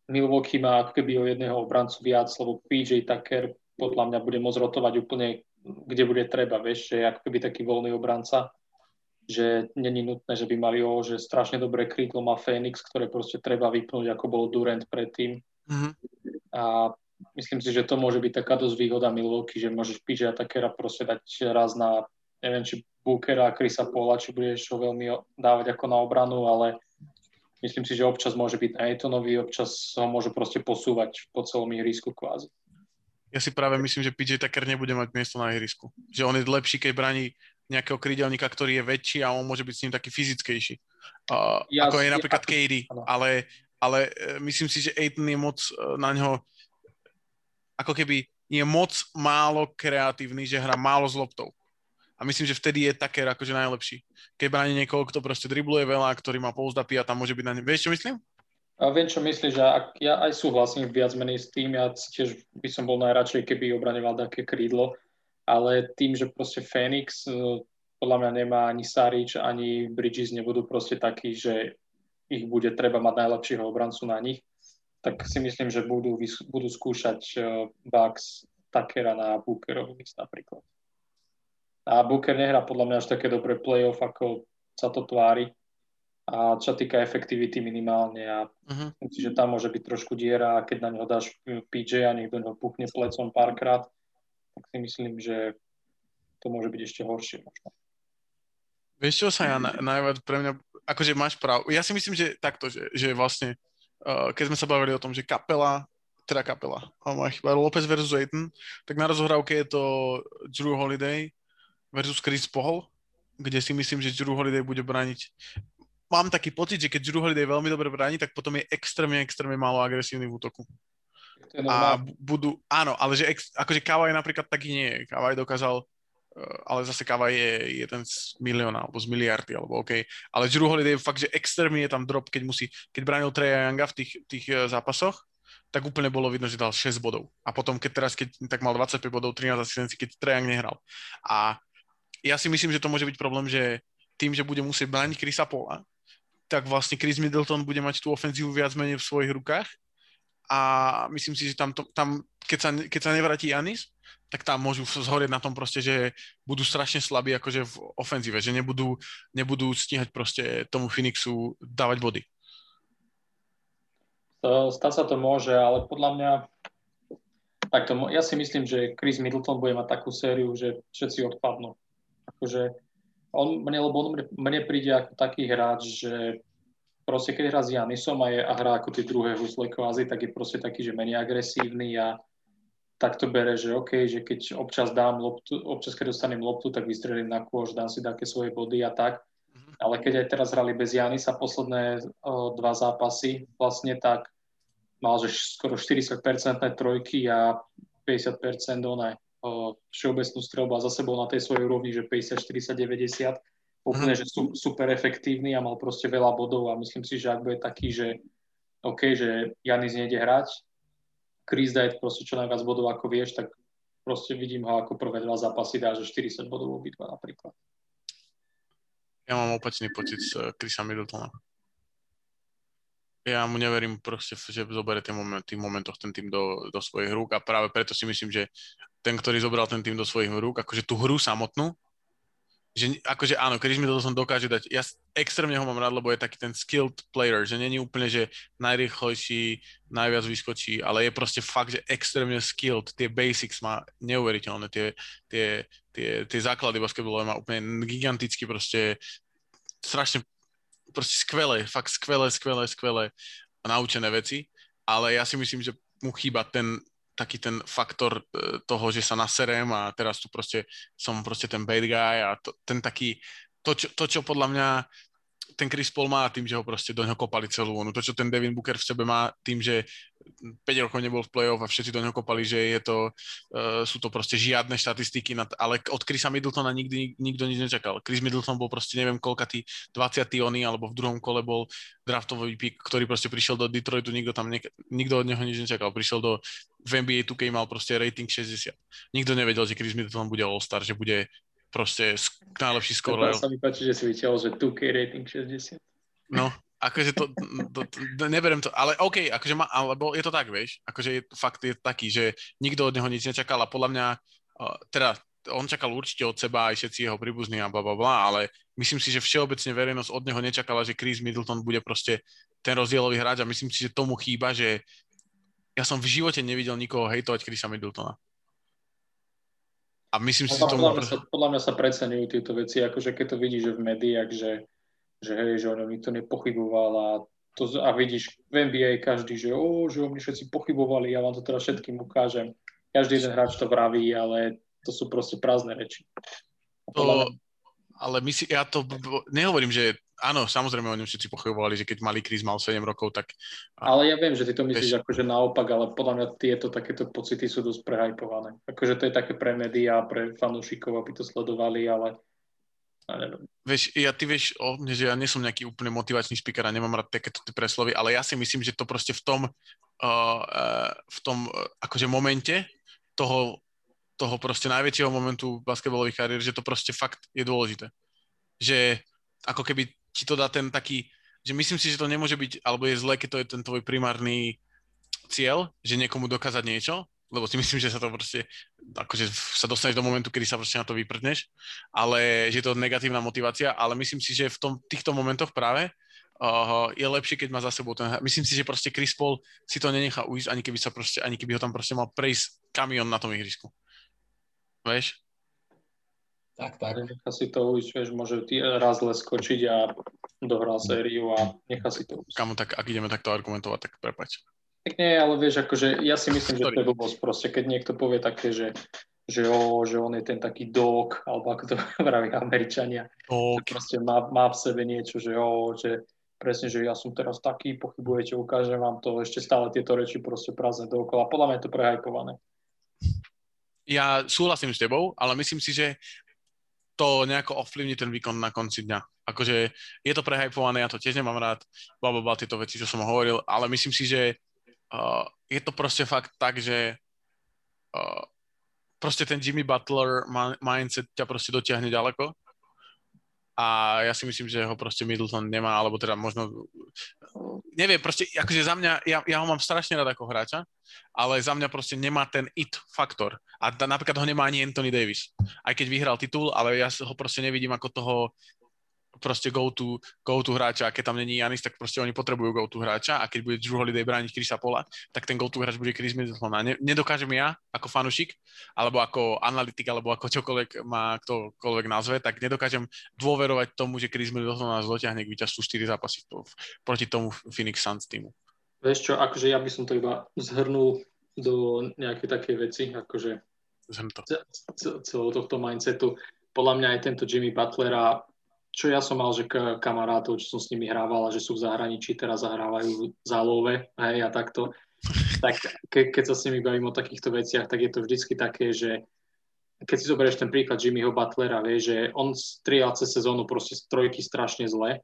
Milwaukee má ako keby o jedného obrancu viac, lebo PJ Tucker podľa mňa bude môcť rotovať úplne, kde bude treba, vieš, že je ako keby taký voľný obranca, že není nutné, že by mali o, že strašne dobré krídlo má Phoenix, ktoré proste treba vypnúť, ako bol Durant predtým. Mm-hmm. A myslím si, že to môže byť taká dosť výhoda Milwaukee, že môžeš PJ Tuckera proste dať raz na, neviem, či Bookera a Chrisa Paula, či budeš ho veľmi dávať ako na obranu, ale myslím si, že občas môže byť Aytonový, občas ho môže proste posúvať po celom ihrisku kvázi. Ja si práve myslím, že PJ Tucker nebude mať miesto na ihrisku. Že on je lepší, keď bráni nejakého krídelníka, ktorý je väčší a on môže byť s ním taký fyzickejší. Uh, ja, ako je napríklad ja, KD. Ale, ale e, myslím si, že Aiton je moc e, na ňo ako keby je moc málo kreatívny, že hrá málo s loptou. A myslím, že vtedy je také akože najlepší. Keď bráni niekoho, kto proste dribluje veľa, ktorý má pouzdapy a tam môže byť na ne. Vieš, čo myslím? A viem, čo myslíš, že ak, ja aj súhlasím viac menej s tým, ja tiež by som bol najradšej, keby obraňoval také krídlo, ale tým, že proste Phoenix e, podľa mňa nemá ani Sarič, ani Bridges nebudú proste takí, že ich bude treba mať najlepšieho obrancu na nich, tak si myslím, že budú, budú skúšať e, Bucks Takera na Bookerovi napríklad. A Booker nehrá podľa mňa až také dobré playoff, ako sa to tvári. A čo týka efektivity minimálne a uh-huh. myslím, že tam môže byť trošku diera a keď na neho dáš PJ a do neho puchne plecom párkrát, tak si myslím, že to môže byť ešte horšie možno. Vieš čo sa ja na, najviac pre mňa, akože máš pravdu, ja si myslím, že takto, že, že vlastne, uh, keď sme sa bavili o tom, že kapela, teda kapela, má chyba Lopez versus Aiton, tak na rozhrávke je to Drew Holiday, versus Chris Paul, kde si myslím, že Drew Holiday bude brániť. Mám taký pocit, že keď Drew Holiday veľmi dobre bráni, tak potom je extrémne, extrémne málo agresívny v útoku. A budú, áno, ale že ex, akože Kavaj napríklad taký nie je. Kavaj dokázal, eh, ale zase Kavaj je jeden z milióna, alebo z miliardy, alebo OK. Ale Drew Holiday fakt, že extrémne je tam drop, keď musí, keď bránil Treja Younga v tých, tých eh, zápasoch, tak úplne bolo vidno, že dal 6 bodov. A potom, keď teraz, keď tak mal 25 bodov, 13 asistencií, keď Trejang nehral. A ja si myslím, že to môže byť problém, že tým, že bude musieť brániť Chrisa Pola, tak vlastne Chris Middleton bude mať tú ofenzívu viac menej v svojich rukách a myslím si, že tam, to, tam keď, sa, keď sa nevráti Janis, tak tam môžu zhorieť na tom proste, že budú strašne slabí akože v ofenzíve, že nebudú, nebudú stíhať proste tomu Phoenixu dávať body. Stať sa to môže, ale podľa mňa tak to, ja si myslím, že Chris Middleton bude mať takú sériu, že všetci odpadnú akože on, mne, lebo on mne, mne príde ako taký hráč, že proste keď hrá s Janisom a, je, a hrá ako tie druhé husle kvázi, tak je proste taký, že menej agresívny a tak to bere, že OK, že keď občas dám loptu, občas keď dostanem loptu, tak vystrelím na kôž, dám si také svoje body a tak. Mm-hmm. Ale keď aj teraz hrali bez Janisa posledné o, dva zápasy, vlastne tak mal, že skoro 40% trojky a 50% oné všeobecnú strelbu a zase bol na tej svojej úrovni, že 50, 40, 90, úplne, mm. že su, super efektívny a mal proste veľa bodov a myslím si, že ak bude taký, že OK, že Janis nejde hrať, Chris daj proste čo najviac bodov ako vieš, tak proste vidím ho ako prvé dva zápasy dá, že 40 bodov obidva napríklad. Ja mám opačný pocit s Chrisa Middletona. Ja mu neverím proste, že zoberie ten moment, tým momentoch ten tým do, do svojich rúk a práve preto si myslím, že ten, ktorý zobral ten tým do svojich rúk, akože tú hru samotnú, že akože áno, Chris Middleton dokáže dať, ja extrémne ho mám rád, lebo je taký ten skilled player, že není úplne, že najrychlejší, najviac vyskočí, ale je proste fakt, že extrémne skilled, tie basics má neuveriteľné, tie, tie, tie, tie základy basketbalové má úplne giganticky proste strašne proste skvelé, fakt skvelé, skvelé, skvelé a naučené veci, ale ja si myslím, že mu chýba ten taký ten faktor e, toho, že sa naserem a teraz tu proste som proste ten bad guy a to, ten taký, to čo, to, čo podľa mňa ten Chris Paul má tým, že ho proste do neho kopali celú onu. To, čo ten Devin Booker v sebe má tým, že 5 rokov nebol v play-off a všetci do neho kopali, že je to, uh, sú to proste žiadne štatistiky, nad, ale od Chrisa Middletona nikdy nikto nič nečakal. Chris Middleton bol proste neviem koľkatý 20. ony, alebo v druhom kole bol draftový pick, ktorý proste prišiel do Detroitu, nikto tam ne, nikto od neho nič nečakal. Prišiel do v NBA 2K mal proste rating 60. Nikto nevedel, že Chris Middleton bude All-Star, že bude proste najlepší skôr. To sa mi páči, že si vyťahol, že 2K rating 60. No, akože to, to, to, neberiem to, ale OK, akože ma, alebo je to tak, vieš, akože je, fakt je taký, že nikto od neho nič nečakal a podľa mňa, uh, teda on čakal určite od seba aj všetci jeho príbuzní a bla, bla, bla, ale myslím si, že všeobecne verejnosť od neho nečakala, že Chris Middleton bude proste ten rozdielový hráč a myslím si, že tomu chýba, že ja som v živote nevidel nikoho hejtovať Chrisa Middletona. A myslím si, že tomu... Podľa mňa, sa, podľa mňa sa preceňujú tieto veci, akože keď to vidíš že v médiách, že, že hej, že o ňom nikto nepochyboval a, to, a vidíš v NBA každý, že o, že o mne všetci pochybovali, ja vám to teraz všetkým ukážem. Každý jeden hráč to vraví, ale to sú proste prázdne reči. To, mňa... ale my si, ja to nehovorím, že áno, samozrejme o ňom všetci pochybovali, že keď malý Chris mal 7 rokov, tak... Ale ja viem, že ty to myslíš akože naopak, ale podľa mňa tieto takéto pocity sú dosť prehajpované. Akože to je také pre médiá, pre fanúšikov, aby to sledovali, ale neviem. Vieš, ja ty vieš o mne, že ja nie som nejaký úplne motivačný speaker a nemám rád takéto preslovy, ale ja si myslím, že to proste v tom, uh, uh, v tom uh, akože momente toho, toho proste najväčšieho momentu basketbalových kariér, že to proste fakt je dôležité. Že ako keby ti to dá ten taký, že myslím si, že to nemôže byť, alebo je zle, keď to je ten tvoj primárny cieľ, že niekomu dokázať niečo, lebo si myslím, že sa to proste, akože sa dostaneš do momentu, kedy sa proste na to vyprdneš, ale že je to negatívna motivácia, ale myslím si, že v tom, týchto momentoch práve uh, je lepšie, keď má za sebou ten, myslím si, že proste Chris Paul si to nenechá ujsť, ani keby sa proste, ani keby ho tam proste mal prejsť kamión na tom ihrisku. Vieš? Tak, tak. Nechá si to ujsť, vieš, môže raz le skočiť a dohral sériu a nechá si to ujsť. Kamu, tak ak ideme takto argumentovať, tak prepač. Tak nie, ale vieš, akože ja si myslím, že to je blbosť proste, keď niekto povie také, že že, o, že on je ten taký dog, alebo ako to vraví Američania. Dog. Že proste má, má v sebe niečo, že, o, že presne, že ja som teraz taký, pochybujete, ukážem vám to, ešte stále tieto reči proste prázdne dookola. Podľa mňa je to prehajpované. Ja súhlasím s tebou, ale myslím si, že to nejako ovplyvní ten výkon na konci dňa. Akože je to prehypované, ja to tiež nemám rád, bla, bla, bla, tieto veci, čo som hovoril, ale myslím si, že uh, je to proste fakt tak, že uh, proste ten Jimmy Butler mindset ťa proste dotiahne ďaleko a ja si myslím, že ho proste Middleton nemá, alebo teda možno, neviem, proste, akože za mňa, ja, ja ho mám strašne rád ako hráča, ale za mňa proste nemá ten it faktor. A ta, napríklad ho nemá ani Anthony Davis. Aj keď vyhral titul, ale ja ho proste nevidím ako toho proste go-to, go-to hráča a keď tam není Janis, tak proste oni potrebujú go-to hráča a keď bude Drew Holiday brániť Chrisa Pola, tak ten go-to hráč bude Chris Middleton a ne, nedokážem ja ako fanušik, alebo ako analytik, alebo ako čokoľvek má ktokoľvek nazve, tak nedokážem dôverovať tomu, že Chris Middleton nás dotiahne k víťazstvu 4 zápasy proti tomu Phoenix Suns týmu. Vieš čo, akože ja by som to iba zhrnul do nejakej takej veci, akože celého tohto mindsetu. Podľa mňa aj tento Jimmy Butler a čo ja som mal, že kamarátov, čo som s nimi hrával a že sú v zahraničí, teraz zahrávajú zálove, hej, a takto. Tak ke, keď sa s nimi bavím o takýchto veciach, tak je to vždycky také, že keď si zoberieš ten príklad Jimmyho Butlera, vie, že on strieľal cez sezónu proste z trojky strašne zle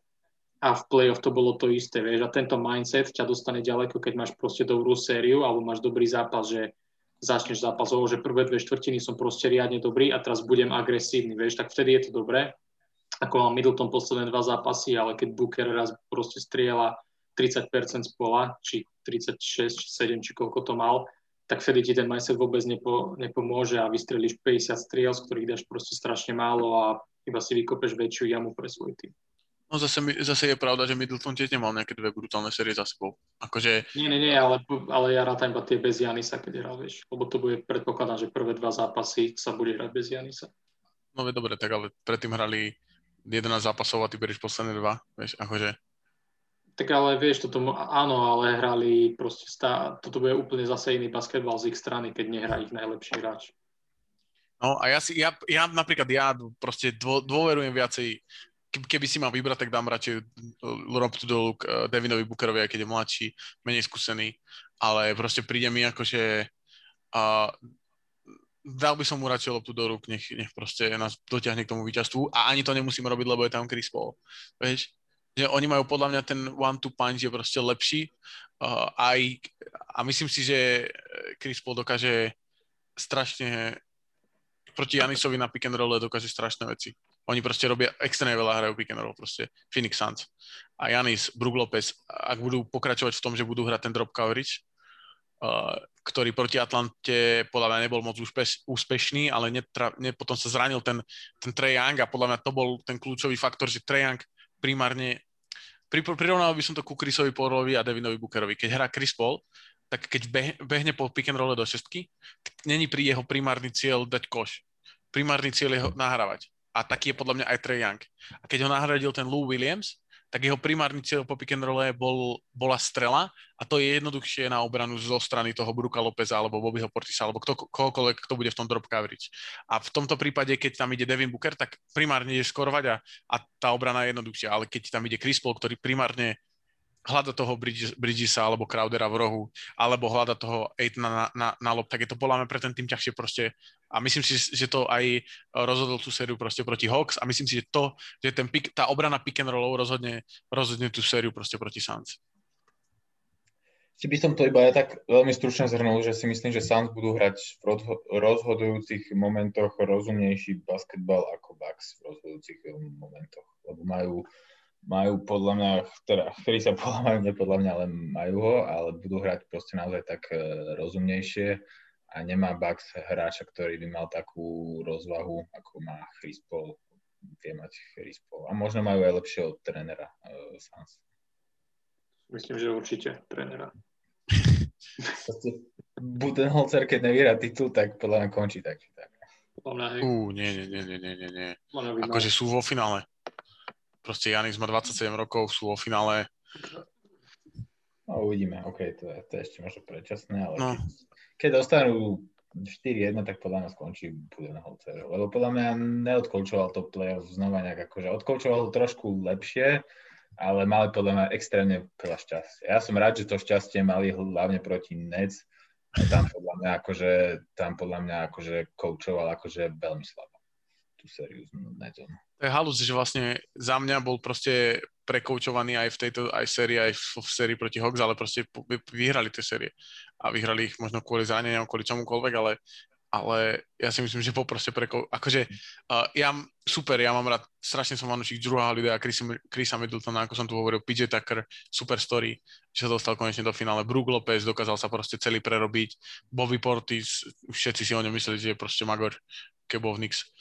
a v playoff to bolo to isté, vieš, a tento mindset ťa dostane ďaleko, keď máš proste dobrú sériu alebo máš dobrý zápas, že začneš zápas, že prvé dve štvrtiny som proste riadne dobrý a teraz budem agresívny, vieš, tak vtedy je to dobré ako mal Middleton posledné dva zápasy, ale keď Booker raz proste strieľa 30% z pola, či 36, či 7, či koľko to mal, tak vtedy ti ten mindset vôbec nepo, nepomôže a vystrelíš 50 striel, z ktorých dáš proste strašne málo a iba si vykopeš väčšiu jamu pre svoj tým. No zase, zase je pravda, že Middleton tiež nemal nejaké dve brutálne série za sebou. Akože... Nie, nie, nie, ale, ale ja rátam iba tie bez Janisa, keď hral, vieš. Lebo to bude, predpokladám, že prvé dva zápasy sa bude hrať bez Janisa. No dobre, tak ale predtým hrali 11 zápasov a ty berieš posledné dva, vieš, akože. Tak ale vieš, toto, áno, ale hrali proste, stá, toto bude úplne zase iný basketbal z ich strany, keď nehrá ich najlepší hráč. No a ja si, ja, ja napríklad, ja proste dô, dôverujem viacej keby si mal vybrať, tak dám radšej Loptu do uh, Devinovi Bookerovi, aj keď je mladší, menej skúsený, ale proste príde mi ako, že uh, dal by som mu radšej loptu do rúk, nech, nech proste nás dotiahne k tomu víťazstvu a ani to nemusíme robiť, lebo je tam Chris Paul. Vieš? Že oni majú podľa mňa ten one-two punch je proste lepší uh, aj, a myslím si, že Chris Paul dokáže strašne proti Janisovi na pick and roll dokáže strašné veci. Oni proste robia extrémne veľa hrajú pick and roll, proste Phoenix Suns. A Janis, Brook Lopez, ak budú pokračovať v tom, že budú hrať ten drop coverage, ktorý proti Atlante podľa mňa nebol moc úspeš, úspešný, ale netra, ne, potom sa zranil ten, ten Trae Young a podľa mňa to bol ten kľúčový faktor, že Trae Young primárne pri, prirovnal by som to ku Chrisovi Paulovi a Devinovi Bookerovi. Keď hrá Chris Paul, tak keď behne po pick and rolle do šestky, tak není pri jeho primárny cieľ dať koš. Primárny cieľ je ho nahrávať a taký je podľa mňa aj Trey Young. A keď ho nahradil ten Lou Williams, tak jeho primárny cieľ po pick and rolle bol, bola strela a to je jednoduchšie na obranu zo strany toho Bruka Lopeza alebo Bobbyho Portisa alebo kto, kohokoľvek, kto bude v tom drop coverage. A v tomto prípade, keď tam ide Devin Booker, tak primárne ide skorovať a, a tá obrana je jednoduchšia, ale keď tam ide Chris Paul, ktorý primárne hľada toho Bridgesa alebo Crowdera v rohu, alebo hľada toho Aitona na, na, na lob, tak je to podľa mňa pre ten tým ťažšie proste. A myslím si, že to aj rozhodol tú sériu proste proti Hawks a myslím si, že to, že ten pick, tá obrana pick and rollov rozhodne, rozhodne tú sériu proste proti Suns. Či by som to iba ja tak veľmi stručne zhrnul, že si myslím, že Suns budú hrať v rozhodujúcich momentoch rozumnejší basketbal ako Bucks v rozhodujúcich momentoch, lebo majú majú podľa mňa, teda ktorí sa podľa majú, nepodľa mňa, ale majú ho, ale budú hrať proste naozaj tak e, rozumnejšie a nemá Bucks hráča, ktorý by mal takú rozvahu, ako má Chris Paul, vie mať Chris Paul. A možno majú aj lepšieho trénera uh, Sans. Myslím, že určite trénera. Budenholzer, keď nevyhrá titul, tak podľa mňa končí tak. tak. Podľa mňa, Uh, nie, nie, nie, nie, nie, nie. Akože sú vo finále. Proste Janis má 27 rokov, sú vo finále. No uvidíme, OK, to je, to je ešte možno predčasné, ale no. keď, keď dostanú 4-1, tak podľa mňa skončí Budenholzer. Lebo podľa mňa neodkoučoval to playoff znova nejak akože odkoučoval to trošku lepšie, ale mali podľa mňa extrémne veľa šťastia. Ja som rád, že to šťastie mali hlavne proti Nets. A tam podľa mňa akože, tam podľa mňa akože koučoval akože veľmi slabo tú sériu Netsom to je halus, že vlastne za mňa bol proste prekoučovaný aj v tejto aj sérii, aj v, v sérii proti Hawks, ale proste vyhrali tie série. A vyhrali ich možno kvôli zraneniam, kvôli čomukoľvek, ale, ale ja si myslím, že bol proste prekoučovaný. Akože uh, ja, super, ja mám rád, strašne som fanúšik Drew Holiday a Chrisa, Middletona, ako som tu hovoril, PJ Tucker, super story, že sa dostal konečne do finále. Brook Lopez dokázal sa proste celý prerobiť. Bobby Portis, všetci si o ňom mysleli, že je proste magor Kebovnix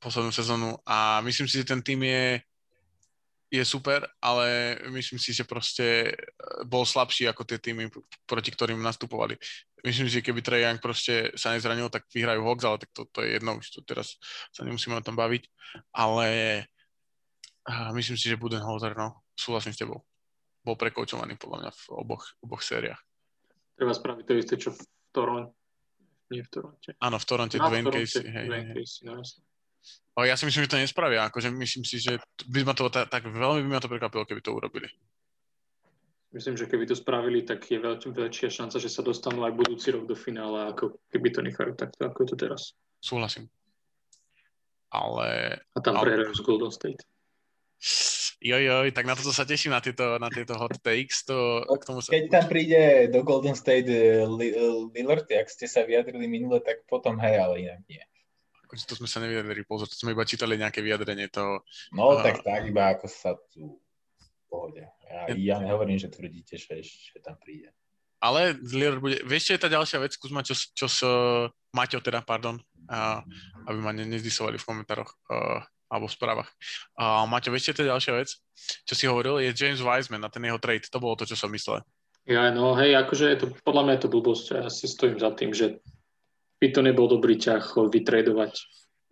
poslednú sezónu a myslím si, že ten tým je, je super, ale myslím si, že proste e, bol slabší ako tie týmy, proti ktorým nastupovali. Myslím si, že keby Trae Young proste sa nezranil, tak vyhrajú Hawks, ale tak to, to je jedno, už to teraz sa nemusíme o tom baviť, ale myslím si, že Budenholzer, no, súhlasím s tebou. Bol prekoučovaný podľa mňa v oboch, oboch sériách. Treba spraviť to isté, čo v Toronto nie v Toronte. Áno, v Toronte no, Dwayne Casey. Hej, Dwayne Casey, no jasne. Ja si myslím, že to nespravia. Akože myslím si, že by ma to tak, tak veľmi by ma to prekvapilo, keby to urobili. Myslím, že keby to spravili, tak je veľ, väčšia šanca, že sa dostanú aj budúci rok do finále, ako keby to nechajú takto, ako je to teraz. Súhlasím. Ale... A tam ale... prehrajú z Golden State. Joj, joj, tak na to sa teším, na tieto, na tieto hot takes. To, k tomu sa... Keď tam príde do Golden State eh, eh, Lillard, ak ste sa vyjadrili minule, tak potom hej, ale inak nie. Akože to sme sa nevyjadrili, pozor, to sme iba čítali nejaké vyjadrenie. To, no, uh... tak tak, iba ako sa tu pohode. Ja, ja nehovorím, že tvrdíte, že, že tam príde. Ale Lillard bude... Vieš, čo je tá ďalšia vec, Kuzma, čo, čo s... Maťo teda, pardon, uh, aby ma ne, nezdisovali v komentároch. Uh, alebo v správach. A Maťo, viete, to je ďalšia vec, čo si hovoril, je James Wiseman na ten jeho trade. To bolo to, čo som myslel. Ja, no hej, akože je to, podľa mňa je to blbosť. Ja si stojím za tým, že by to nebol dobrý ťah vytredovať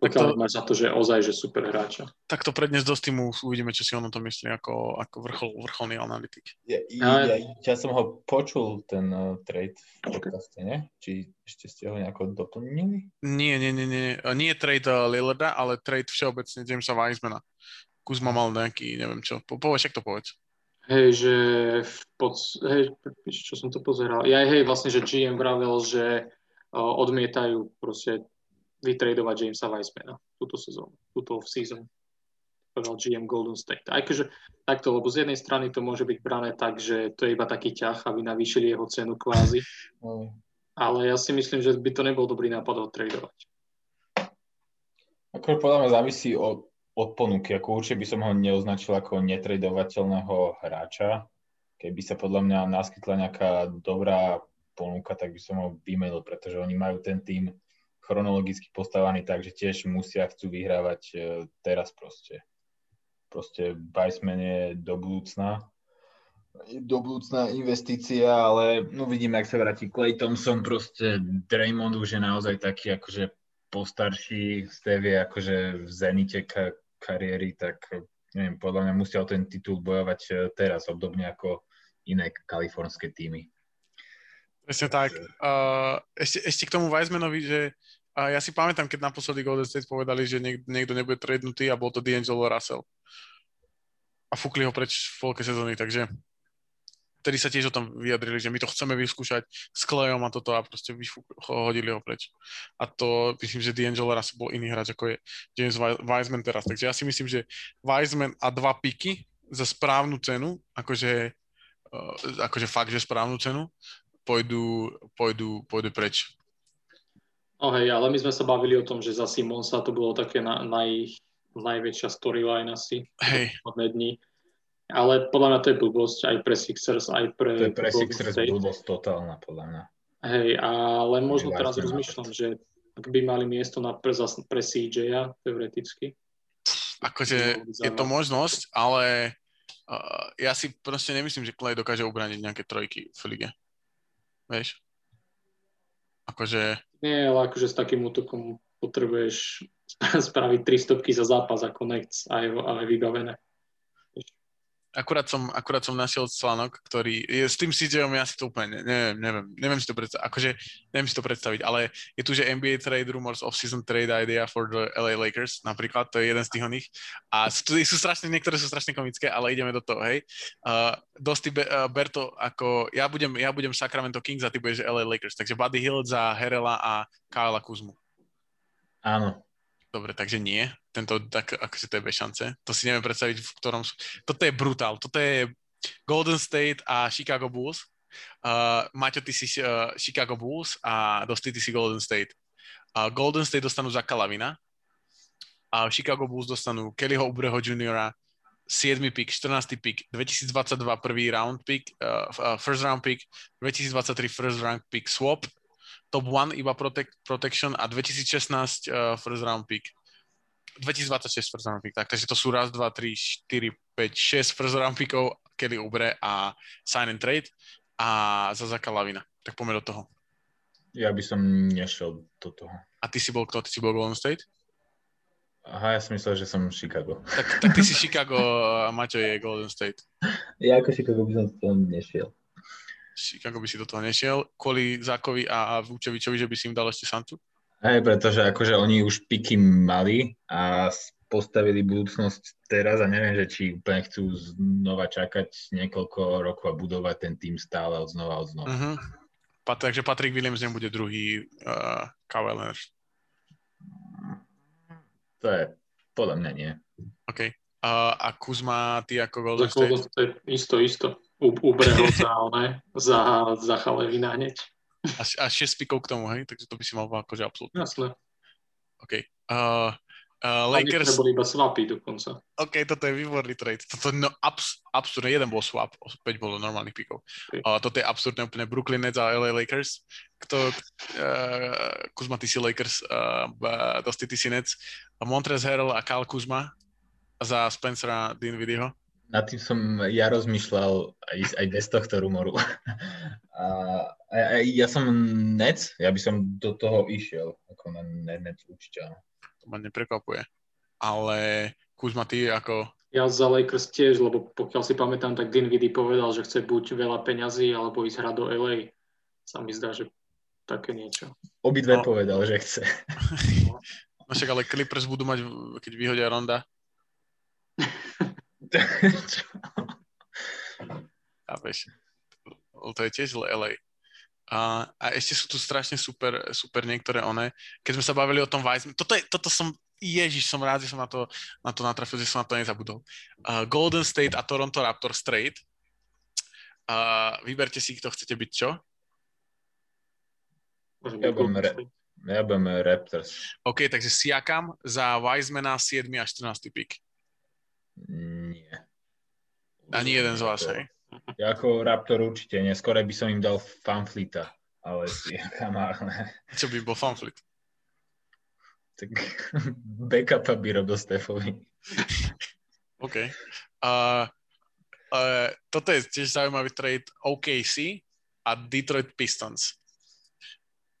pokiaľ to, máš za to, že je ozaj, že super hráča. Tak to prednes do Steamu uvidíme, čo si on o tom myslí ako, ako vrchol, vrcholný analytik. Ja, ja, ja, som ho počul, ten uh, trade v podcaste, nie? Či ešte ste ho nejako doplnili? Nie, nie, nie, nie. Nie trade uh, Lillarda, ale trade všeobecne Jamesa Weismana. Kuzma mal nejaký, neviem čo, po, povedz, to povedz. Hej, že v pod, hej, čo som to pozeral, ja hej, vlastne, že GM vravel, že uh, odmietajú proste vytradovať Jamesa Weissmana túto sezónu, túto off-season. Povedal GM Golden State. Aj keďže takto, lebo z jednej strany to môže byť brané tak, že to je iba taký ťah, aby navýšili jeho cenu kvázi. Ale ja si myslím, že by to nebol dobrý nápad ho tradovať. Ako podľa mňa závisí od, od ponuky. Ako určite by som ho neoznačil ako netradovateľného hráča. Keby sa podľa mňa naskytla nejaká dobrá ponuka, tak by som ho vymenil, pretože oni majú ten tým chronologicky postavaný tak, že tiež musia, chcú vyhrávať e, teraz proste. Proste Weissman je do budúcna do budúcna investícia, ale no vidíme, ak sa vráti Clay Thompson, proste Draymond už je naozaj taký akože postarší, Stevie akože v zenite ka- kariéry, tak neviem, podľa mňa musia o ten titul bojovať e, teraz, obdobne ako iné kalifornské týmy. Presne tak. Uh, ešte, ešte k tomu Weizmanovi, že uh, ja si pamätám, keď naposledy Golden State povedali, že niek- niekto nebude tradenutý a bol to D'Angelo Russell. A fúkli ho preč v polke sezóny, takže vtedy sa tiež o tom vyjadrili, že my to chceme vyskúšať s Klejom a toto a proste hodili ho preč. A to myslím, že D'Angelo raz bol iný hráč, ako je James Wiseman teraz. Takže ja si myslím, že Wiseman a dva piky za správnu cenu, akože, uh, akože fakt, že správnu cenu, pôjdu, pôjdu, pôjdu preč. No hej, ale my sme sa bavili o tom, že za Simonsa to bolo také na, naj, najväčšia storyline asi. Hej. dní ale podľa mňa to je blbosť aj pre Sixers, aj pre... To je pre Sixers State. blbosť totálna, podľa mňa. Hej, ale možno teraz rozmýšľam, že ak by mali miesto na pre, pre CJ-a, teoreticky. Akože je to možnosť, ale uh, ja si proste nemyslím, že Clay dokáže ubraniť nejaké trojky v lige. Vieš? Akože... Nie, ale akože s takým útokom potrebuješ spraviť tri stopky za zápas ako je, a je vybavené. Akurát som, akurát som našiel článok, ktorý je s tým CJ-om ja si to úplne neviem, neviem, neviem si to predstaviť, akože neviem si to predstaviť, ale je tu, že NBA trade rumors of season trade idea for the LA Lakers, napríklad, to je jeden z tých oných. A sú, sú strašne, niektoré sú strašne komické, ale ideme do toho, hej. Uh, Dosti Be- uh, Berto, ako ja budem, ja budem Sacramento Kings a ty budeš LA Lakers, takže Buddy Hill za Herela a Kyla Kuzmu. Áno. Dobre, takže nie tento, tak akože to je bez šance. To si neviem predstaviť, v ktorom... Toto je brutál. Toto je Golden State a Chicago Bulls. Uh, Maťo, ty si uh, Chicago Bulls a Dosti, ty si Golden State. Uh, Golden State dostanú za Kalavina a Chicago Bulls dostanú Kellyho Ubreho juniora, 7. pick, 14. pick, 2022 prvý round pick, uh, uh, first round pick, 2023 first round pick swap, top 1 iba protect, protection a 2016 uh, first round pick. 2026 first round pick, tak, takže to sú raz, dva, tri, štyri, 5, 6 first round pickov, Kelly Ubre a sign and trade a za Zaka Lavina. Tak poďme do toho. Ja by som nešiel do toho. A ty si bol kto? Ty si bol Golden State? Aha, ja som myslel, že som Chicago. Tak, tak ty si Chicago a Maťo je Golden State. Ja ako Chicago by som do toho nešiel. Chicago by si do toho nešiel. Kvôli Zákovi a Vúčevičovi, že by si im dal ešte Santu? Hej, pretože akože oni už piky mali a postavili budúcnosť teraz a neviem, že či úplne chcú znova čakať niekoľko rokov a budovať ten tým stále od znova od znova. Uh-huh. Pat- takže Patrick Williams nebude druhý uh, Kawhi To je podľa mňa nie. OK. Uh, a Kuzma, ty ako? Golden State? Isto, isto. Ubrehol za, za, za Chalevina hneď. A, a 6 pikov k tomu, hej? Takže to by si mal akože absolútne. Jasné. OK. Uh, uh, Lakers... boli iba swapy dokonca. OK, toto je výborný trade. Toto no, abs, absurdne, jeden bol swap, 5 bolo normálnych pikov. Okay. Uh, toto je absurdne úplne Brooklyn Nets a LA Lakers. Kto, uh, Kuzma, ty si Lakers, uh, Dosti, ty si Nets. Montrez Harrell a Kyle Kuzma za Spencera Dinwiddieho. Nad tým som ja rozmýšľal aj, aj bez tohto rumoru. a, a, a ja som Nec, ja by som do toho išiel, ako na Nec určite. To ma neprekvapuje. Ale Kuzma, ty ako... Ja za Lakers tiež, lebo pokiaľ si pamätám, tak Dinwiddie povedal, že chce buď veľa peňazí, alebo ísť hrať do LA. Sa mi zdá, že také niečo. Obidve no. povedal, že chce. No však ale Clippers budú mať, keď vyhodia Ronda, Chápeš? To je tiež LA. A, a ešte sú tu strašne super, super niektoré one. Keď sme sa bavili o tom Wiseman, toto, je, toto som, ježiš, som rád, že som na to, na to natrafil, že som na to nezabudol. Uh, Golden State a Toronto Raptors trade. Uh, vyberte si, kto chcete byť čo. Ja budem, re, ja budem Raptors. OK, takže Siakam za Wisemana 7 a 14 pick. Nie. Ani jeden z vás, hej? Ja ako Raptor určite nie. Skôr by som im dal fanflita, ale Siakam, ale... Čo by bol fanflit? Tak backupa by robil Stefovi. OK. Uh, uh, toto je tiež zaujímavý trade OKC a Detroit Pistons.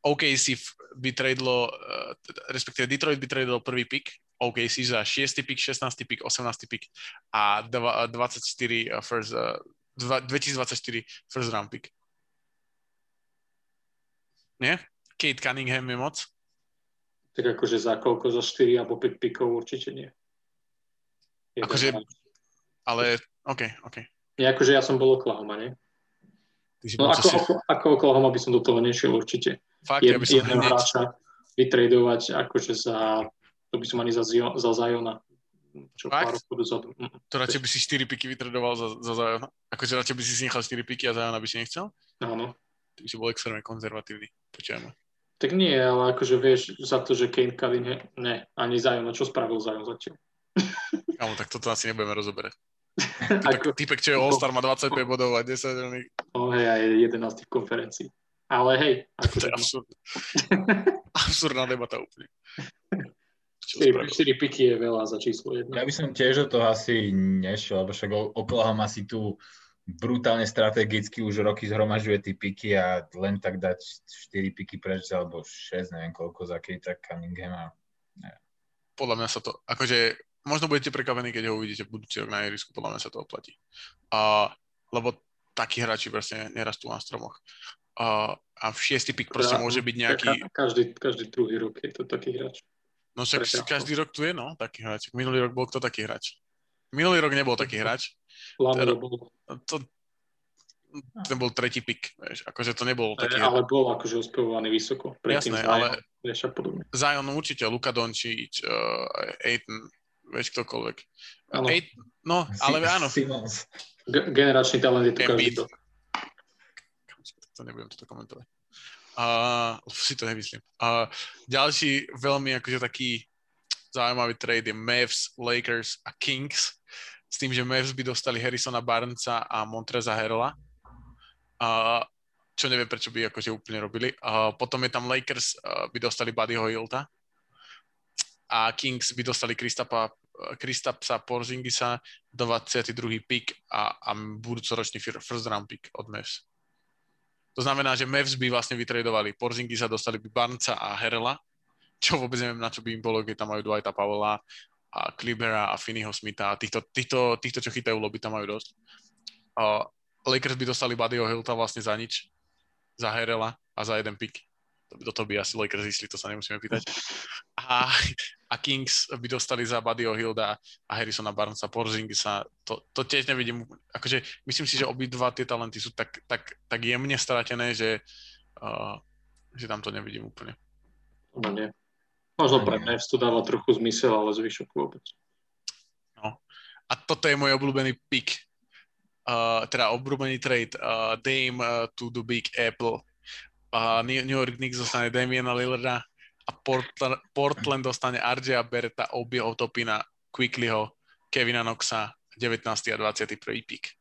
OKC by tradelo, uh, respektíve Detroit by tradelo prvý pick, OKC za 6. pick, 16. pick, 18. pick a 24 first, uh, 2024 first round pick. Nie? Kate Cunningham je moc? Tak akože za koľko? Za 4 alebo 5 pikov určite nie. Je akože, ale, OK, OK. Nie, akože ja som bol Oklahoma, nie? No ako, si... ako, ako Oklahoma by som do toho nešiel určite. Fakt, Jed, ja by som hneď... hráča vytradovať akože za, to by som ani za, za Zajona čo Fakt? pár rokov dozadu. To radšej by si 4 piky vytradoval za, za Zajona? Akože radšej by si si nechal 4 piky a Zajona by si nechcel? Áno. Ty by si bol extrémne konzervatívny. Počujeme. Tak nie, ale akože vieš, za to, že Kane Cunningham, ne, ani Zion, čo spravil Zion zatiaľ? Kámo, tak toto asi nebudeme rozoberať. Týpek, týpek, čo je All-Star, má 25 bodov a 10 zelených. Oh, hej, aj 11 konferencií. Ale hej. Ako to je absurd. Absurdná debata úplne. 4, 4 piky je veľa za číslo 1. Ja by som tiež do toho asi nešiel, lebo však Oklahoma si tu brutálne strategicky už roky zhromažďuje tie piky a len tak dať 4 piky preč, alebo 6, neviem koľko za Kejta Cunninghama. Neviem. Podľa mňa sa to, akože možno budete prekvapení, keď ho uvidíte v budúci rok na ihrisku, podľa mňa sa to oplatí. Uh, lebo takí hráči vlastne nerastú na stromoch. A v šiestý pik proste môže byť nejaký... Každý, každý druhý rok je to taký hráč. No však každý rok tu je, no, taký hráč. Minulý rok bol kto taký hráč? Minulý rok nebol taký hráč. Bol. To, ten bol tretí pik, vieš, akože to nebol taký... Ale bol akože uspevovaný vysoko. Jasné, Zion, ale vieš, a podobne. Zion určite, Luka Dončič, uh, Aiton, vieš, ktokoľvek. Aiton, no, ale áno. G- generačný talent je tu každý rok. To nebudem toto komentovať. Uh, si to nemyslím. Uh, ďalší veľmi akože taký zaujímavý trade je Mavs, Lakers a Kings s tým, že Mavs by dostali Harrisona Barnesa a Montreza Herla. Uh, čo neviem, prečo by akože úplne robili. Uh, potom je tam Lakers, by dostali Buddyho Hilta a Kings by dostali Kristapa, Kristapsa Porzingisa, 22. pick a, a budúcoročný first round pick od Mavs. To znamená, že Mavs by vlastne vytredovali Porzingisa, dostali by Barnca a Herela, čo vôbec neviem, na čo by im bolo, keď tam majú Dwighta Powella a Klibera a Finneyho Smitha a týchto, týchto, týchto, čo chytajú lobby, tam majú dosť. Uh, Lakers by dostali Buddyho Hilta vlastne za nič, za Herela a za jeden pick do toho by asi Lakers išli, to sa nemusíme pýtať. A, a Kings by dostali za Buddyho Hilda a Harrisona Barnesa, Porzingisa, to, to tiež nevidím, akože myslím si, že obidva tie talenty sú tak, tak, tak jemne stratené, že, uh, že tam to nevidím úplne. No nie. Možno pre Mavs to dáva trochu zmysel, ale zvyšok vôbec. No. A toto je môj obľúbený pick, uh, teda obľúbený trade, uh, Dame uh, to the Big Apple a New York Knicks dostane Damiena Lillarda a Portland, Portland dostane RJ Berta, Obieho Topina, Quicklyho, Kevina Knoxa, 19. a 21. pick.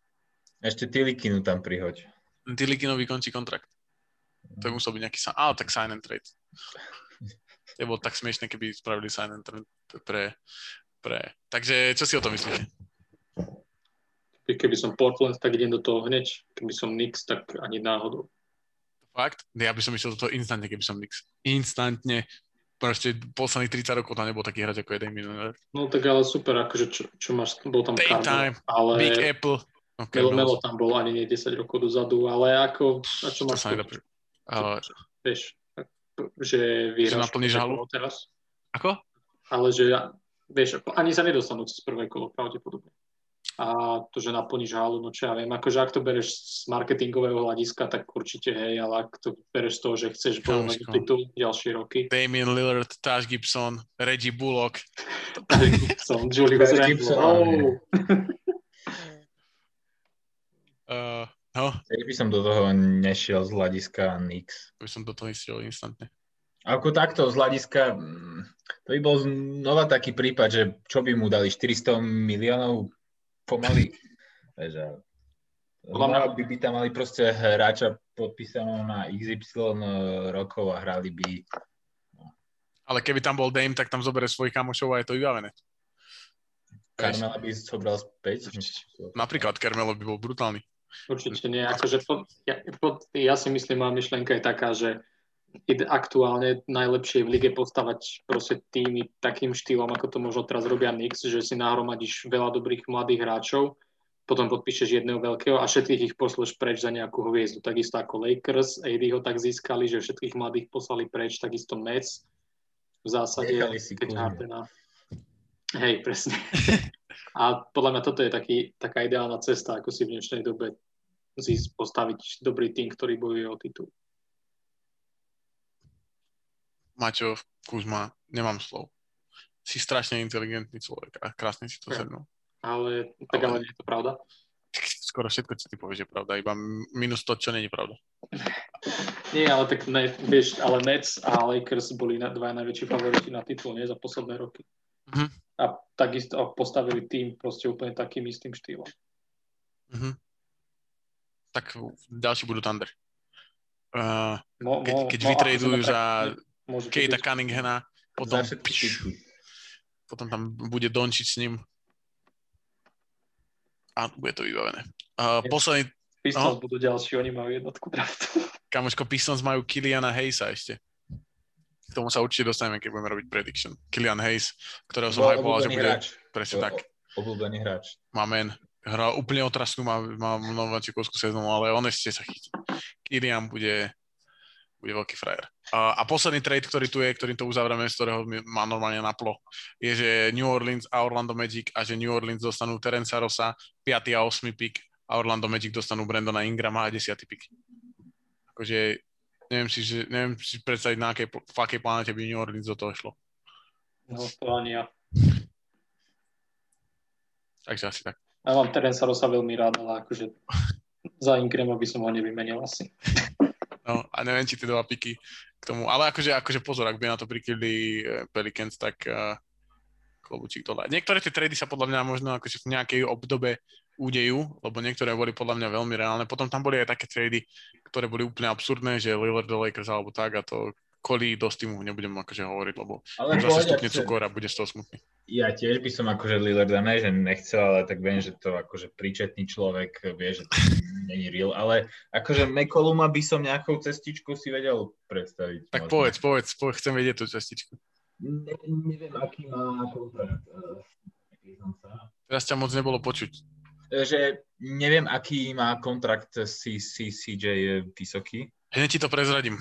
Ešte Tilikinu tam prihoď. Tilikinovi končí kontrakt. To musel byť nejaký... Ale tak sign and trade. To bolo tak smiešne, keby spravili sign and trade pre, pre... Takže čo si o tom myslíte? Keby som Portland, tak idem do toho hneď. Keby som Knicks, tak ani náhodou. Fakt? Ja by som išiel do toho instantne, keby som Nix. Instantne. Proste posledných 30 rokov tam nebol taký hráč ako Damien Lillard. No tak ale super, akože čo, čo máš, bol tam Daytime, ale... Big Apple. Okay, Melo, Melo tam bol ani nie 10 rokov dozadu, ale ako, a čo máš? To to, ale... Vieš, že vyhráš halu? teraz. Ako? Ale že, vieš, ani sa nedostanú cez prvé kolo, pravdepodobne. A to, že naplníš halu, no čo ja viem, akože ak to bereš z marketingového hľadiska, tak určite hej, ale ak to bereš z toho, že chceš bojovať titul ďalšie roky. Damien Lillard, Taj Gibson, Reggie Bullock. Taj Gibson, Julius Randle. Oh. uh, no. Tak by som do toho nešiel z hľadiska Nix. By som do toho išiel instantne. Ako takto z hľadiska, mm, to by bol znova taký prípad, že čo by mu dali 400 miliónov pomaly, že Znova by, by tam mali proste hráča podpísaného na XY rokov a hrali by... No. Ale keby tam bol Dame, tak tam zoberie svojich kamošov a je to vybavené. Carmela by zobral späť? Napríklad Carmelo by bol brutálny. Určite nie. Akože pod, ja, pod, ja si myslím, moja myšlienka je taká, že aktuálne najlepšie v lige postavať proste týmy takým štýlom, ako to možno teraz robia Knicks, že si nahromadíš veľa dobrých mladých hráčov, potom podpíšeš jedného veľkého a všetkých ich posleš preč za nejakú hviezdu. Takisto ako Lakers, AD ho tak získali, že všetkých mladých poslali preč, takisto Nets. V zásade, keď Hardena. Hej, presne. a podľa mňa toto je taký, taká ideálna cesta, ako si v dnešnej dobe postaviť dobrý tým, ktorý bojuje o titul. Maťo, Kuzma, nemám slov. Si strašne inteligentný človek a krásne si to ja. sednul. Ale, tak ale, ale nie je to pravda. Skoro všetko, čo ty povieš, je pravda. Iba minus to, čo není pravda. nie, ale tak ne, vieš, ale Nets a Lakers boli na, dva najväčší favoriti na titul, nie, za posledné roky. Mm-hmm. A takisto postavili tým proste úplne takým istým štýlom. Mm-hmm. Tak ďalší budú Thunder. Uh, mo, keď, keď mo, vytradujú za Kejta Cunninghama, potom, potom tam bude Dončiť s ním a bude to vybavené. Uh, posledný... Pistons no? budú ďalší, oni majú jednotku draftu. Kamoško, Pistons majú Kiliana Hayesa ešte. K tomu sa určite dostaneme, keď budeme robiť prediction. Kilian Hayes, ktorého som aj povedal, že bude hráč. presne tak. Obľúbený hráč. Máme hra úplne otrasnú, má, má nováčikovskú sezónu, ale on ešte sa chytí. Kilian bude bude veľký frajer. A, a posledný trade, ktorý tu je, ktorým to uzavrieme, z ktorého má normálne naplo, je, že New Orleans a Orlando Magic a že New Orleans dostanú Terence Rosa 5. a 8. pick a Orlando Magic dostanú Brandona Ingrama a 10. pick. Akože neviem si, že, neviem si predstaviť, na akej, v akej planete by New Orleans do toho šlo. No, to ani ja. Takže asi tak. Ja mám Terence Rosa veľmi rád, ale akože za Ingrama by som ho nevymenil asi. No a neviem, či tie dva piky k tomu, ale akože, akože pozor, ak by na to prikryli eh, Pelicans, tak uh, klobučík dole. Niektoré tie trady sa podľa mňa možno akože v nejakej obdobe udejú, lebo niektoré boli podľa mňa veľmi reálne. Potom tam boli aj také trady, ktoré boli úplne absurdné, že Lillard do Lakers alebo tak a to kolí do týmu, nebudem akože hovoriť, lebo ale zase stupne cukor a bude z toho smutný. Ja tiež by som akože Lillarda ne, že nechcel, ale tak viem, že to akože príčetný človek vie, že to není real, ale akože Mekoluma by som nejakou cestičkou si vedel predstaviť. Tak možno. povedz, povedz, povedz, chcem vedieť tú cestičku. Ne, neviem, aký má kontrakt. Teraz ťa moc nebolo počuť. Že neviem, aký má kontrakt si, si, CJ je vysoký. Hneď ti to prezradím.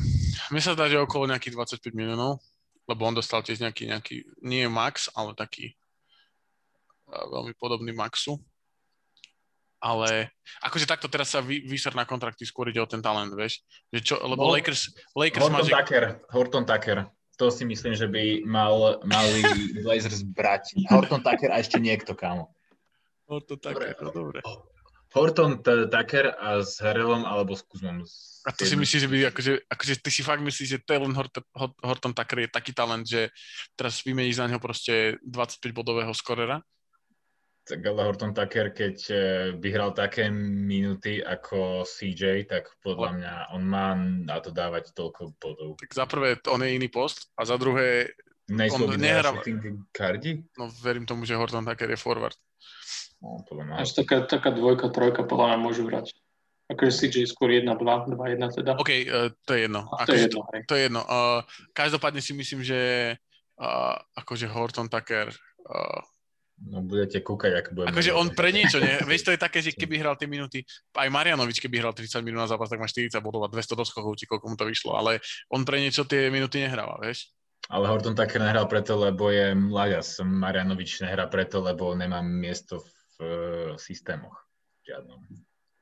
Mne sa zdá, že okolo nejakých 25 miliónov, lebo on dostal tiež nejaký, nejaký nie max, ale taký veľmi podobný maxu. Ale akože takto teraz sa vy, vyser na kontrakty, skôr ide o ten talent, vieš. Že čo, lebo no, Lakers, Lakers Horton má... Že... Tucker, Horton Tucker. To si myslím, že by mal, mali Blazers brať. Horton Tucker a ešte niekto, kámo. Horton Tucker, dobre. no dobre. Horton Tucker a s Harrelom alebo s Kuzmom. A to si myslíš, že by, akože, akože ty si fakt myslíš, že Taylor Horton, Horton Tucker je taký talent, že teraz vymeníš za neho proste 25-bodového skorera? Tak ale Horton Tucker, keď e, vyhral také minúty ako CJ, tak podľa mňa on má na to dávať toľko bodov. Tak za prvé, on je iný post a za druhé, Nejsú on nehrá... kardi? No verím tomu, že Horton Tucker je forward. No, Až taká, taká dvojka, trojka podľa mňa môžu hrať. Akože CJ skôr 1-2, 2-1 teda. OK, uh, to je jedno. to, je jedno to je jedno. Uh, každopádne si myslím, že uh, akože Horton Tucker uh, No budete kúkať, ako budeme. Akože on pre niečo, nie? Vieš, to je také, že keby hral tie minúty, aj Marianovič, keby hral 30 minút na zápas, tak má 40 bodov a 200 doskokov, či koľko mu to vyšlo, ale on pre niečo tie minúty nehráva, vieš? Ale Horton Tucker nehral preto, lebo je mladias. Marianovič nehrá preto, lebo nemá miesto v systémoch žiadnom.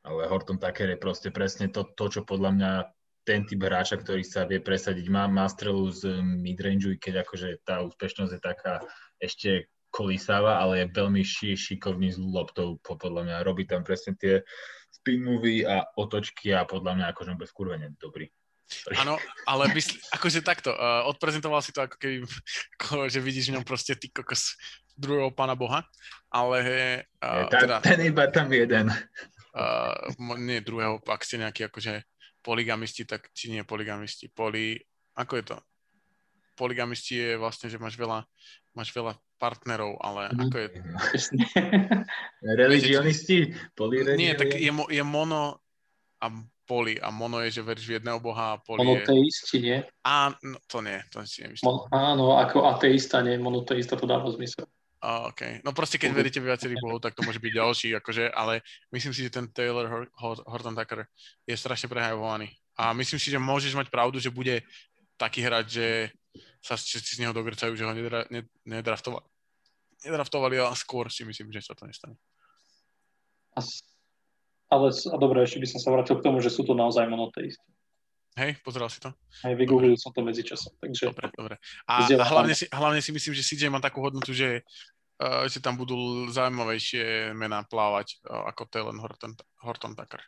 Ale Horton Tucker je proste presne to, to, čo podľa mňa ten typ hráča, ktorý sa vie presadiť. Má, má strelu z midrange, keď akože tá úspešnosť je taká ešte kolísáva, ale je veľmi ši, šikovný s loptou, podľa mňa. Robí tam presne tie spin movie a otočky a podľa mňa akože bez kurvenia dobrý. Áno, ale mysl, akože takto, uh, odprezentoval si to ako keby, ako, že vidíš v ňom proste ty kokos druhého pána Boha, ale... Uh, tá, teda, ten iba tam jeden. Uh, nie druhého, ak ste nejaký akože poligamisti, tak či nie poligamisti, poli... Ako je to? Poligamisti je vlastne, že máš veľa, máš veľa partnerov, ale mm. ako je... Religionisti? Nie, tak je, je mono a poli a mono je, že veríš v jedného boha a poli Monoteisti, nie? Á, no, to nie, to si nemyslím. Mon, áno, ako ateista, nie, monoteista to dáva zmysel. A, OK. No proste, keď veríte viacerých bohov, tak to môže byť ďalší, akože, ale myslím si, že ten Taylor Horton Tucker je strašne prehajovaný. A myslím si, že môžeš mať pravdu, že bude taký hrať, že sa všetci z neho dogrcajú, že ho nedra, nedraftovali. Nedraftovali, ale skôr si myslím, že sa to nestane. Ale a dobre, ešte by som sa vrátil k tomu, že sú to naozaj monoteisti. Hej, pozeral si to? Hej, vygooglil som to medzičasom. Takže... Dobre, dobre. A, a hlavne, si, hlavne si myslím, že CJ má takú hodnotu, že, uh, že tam budú zaujímavejšie mená plávať uh, ako Telen Horton, Horton Tucker.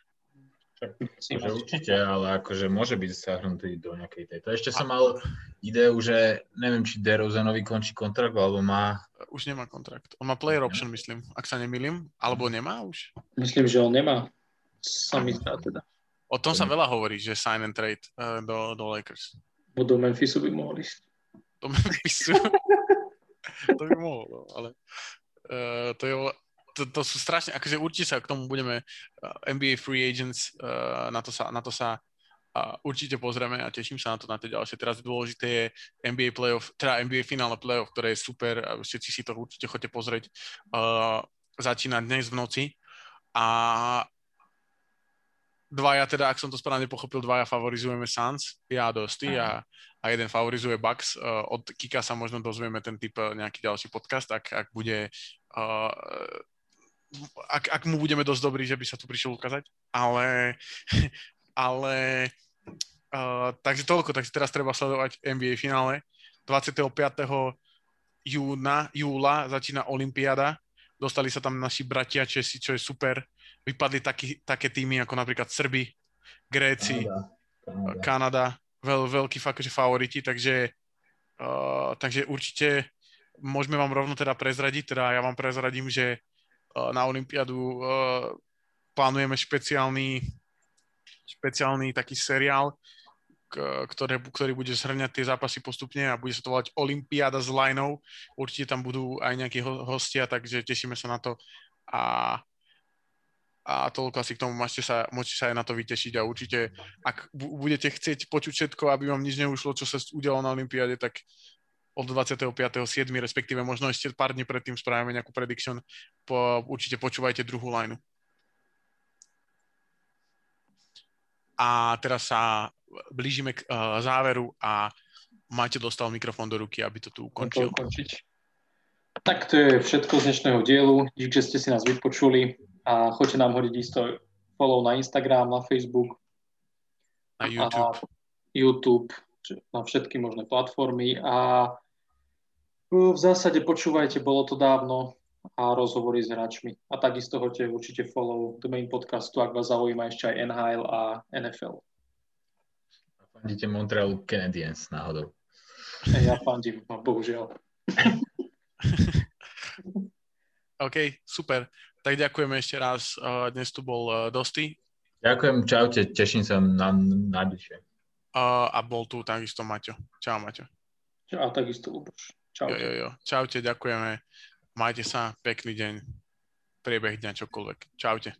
Akože určite, ale akože môže byť zahrnutý do nejakej tejto. Ešte som mal ideu, že neviem, či DeRozanovi končí kontrakt, alebo má... Už nemá kontrakt. On má player option, myslím, ak sa nemýlim. Alebo nemá už? Myslím, že on nemá. Sa mi zdá teda. O tom sa veľa hovorí, že sign and trade uh, do, do Lakers. Bo do Memphisu by mohli ísť. Do Memphisu? to by mohlo, ale uh, to je to, to sú strašne, akože určite sa k tomu budeme uh, NBA free agents, uh, na to sa, na to sa uh, určite pozrieme a teším sa na to na tie ďalšie. Teraz dôležité je NBA playoff, teda NBA finále playoff, ktoré je super, a všetci si to určite chodte pozrieť. Uh, začína dnes v noci a dvaja, teda, ak som to správne pochopil, dvaja favorizujeme Suns, ja a Dosti a, a jeden favorizuje Bucks. Uh, od Kika sa možno dozvieme ten typ nejaký ďalší podcast, ak, ak bude uh, ak, ak mu budeme dosť dobrí, že by sa tu prišiel ukázať. Ale, ale uh, takže toľko, takže teraz treba sledovať NBA finále. 25. júna, júla začína Olympiáda. Dostali sa tam naši bratia Česi, čo je super vypadli taký, také týmy ako napríklad Srby, Gréci, Kanada, Kanada. Veľ, veľkí fakt, že favoriti, takže, uh, takže určite môžeme vám rovno teda prezradiť, teda ja vám prezradím, že na Olympiádu uh, plánujeme špeciálny, špeciálny taký seriál, ktoré, ktorý bude zhrňať tie zápasy postupne a bude sa to volať Olympiáda s lineou. Určite tam budú aj nejakí hostia, takže tešíme sa na to a a toľko asi k tomu môžete sa, môžete sa aj na to vytešiť a určite, ak budete chcieť počuť všetko, aby vám nič neušlo, čo sa udialo na Olympiáde, tak od 25.7. respektíve možno ešte pár dní predtým spravíme nejakú prediction, po, určite počúvajte druhú lineu. A teraz sa blížime k uh, záveru a máte dostal mikrofón do ruky, aby to tu ukončil. Tak to je všetko z dnešného dielu. Dík, že ste si nás vypočuli a choďte nám hodiť isto follow na Instagram, na Facebook, na YouTube, a YouTube na všetky možné platformy a v zásade počúvajte, bolo to dávno a rozhovory s hráčmi. A takisto hoďte určite follow do main podcastu, ak vás zaujíma ešte aj NHL a NFL. A fandíte Montreal Canadiens náhodou. Ja fandím, no, bohužiaľ. OK, super. Tak ďakujeme ešte raz. Dnes tu bol Dosti. Ďakujem, čaute, teším sa na najbližšie. A bol tu takisto Maťo. Čau, Maťo. Čau, takisto Luboš. Čaute. Jo, jo, jo. Čaute, ďakujeme. Majte sa, pekný deň, priebeh dňa čokoľvek. Čaute.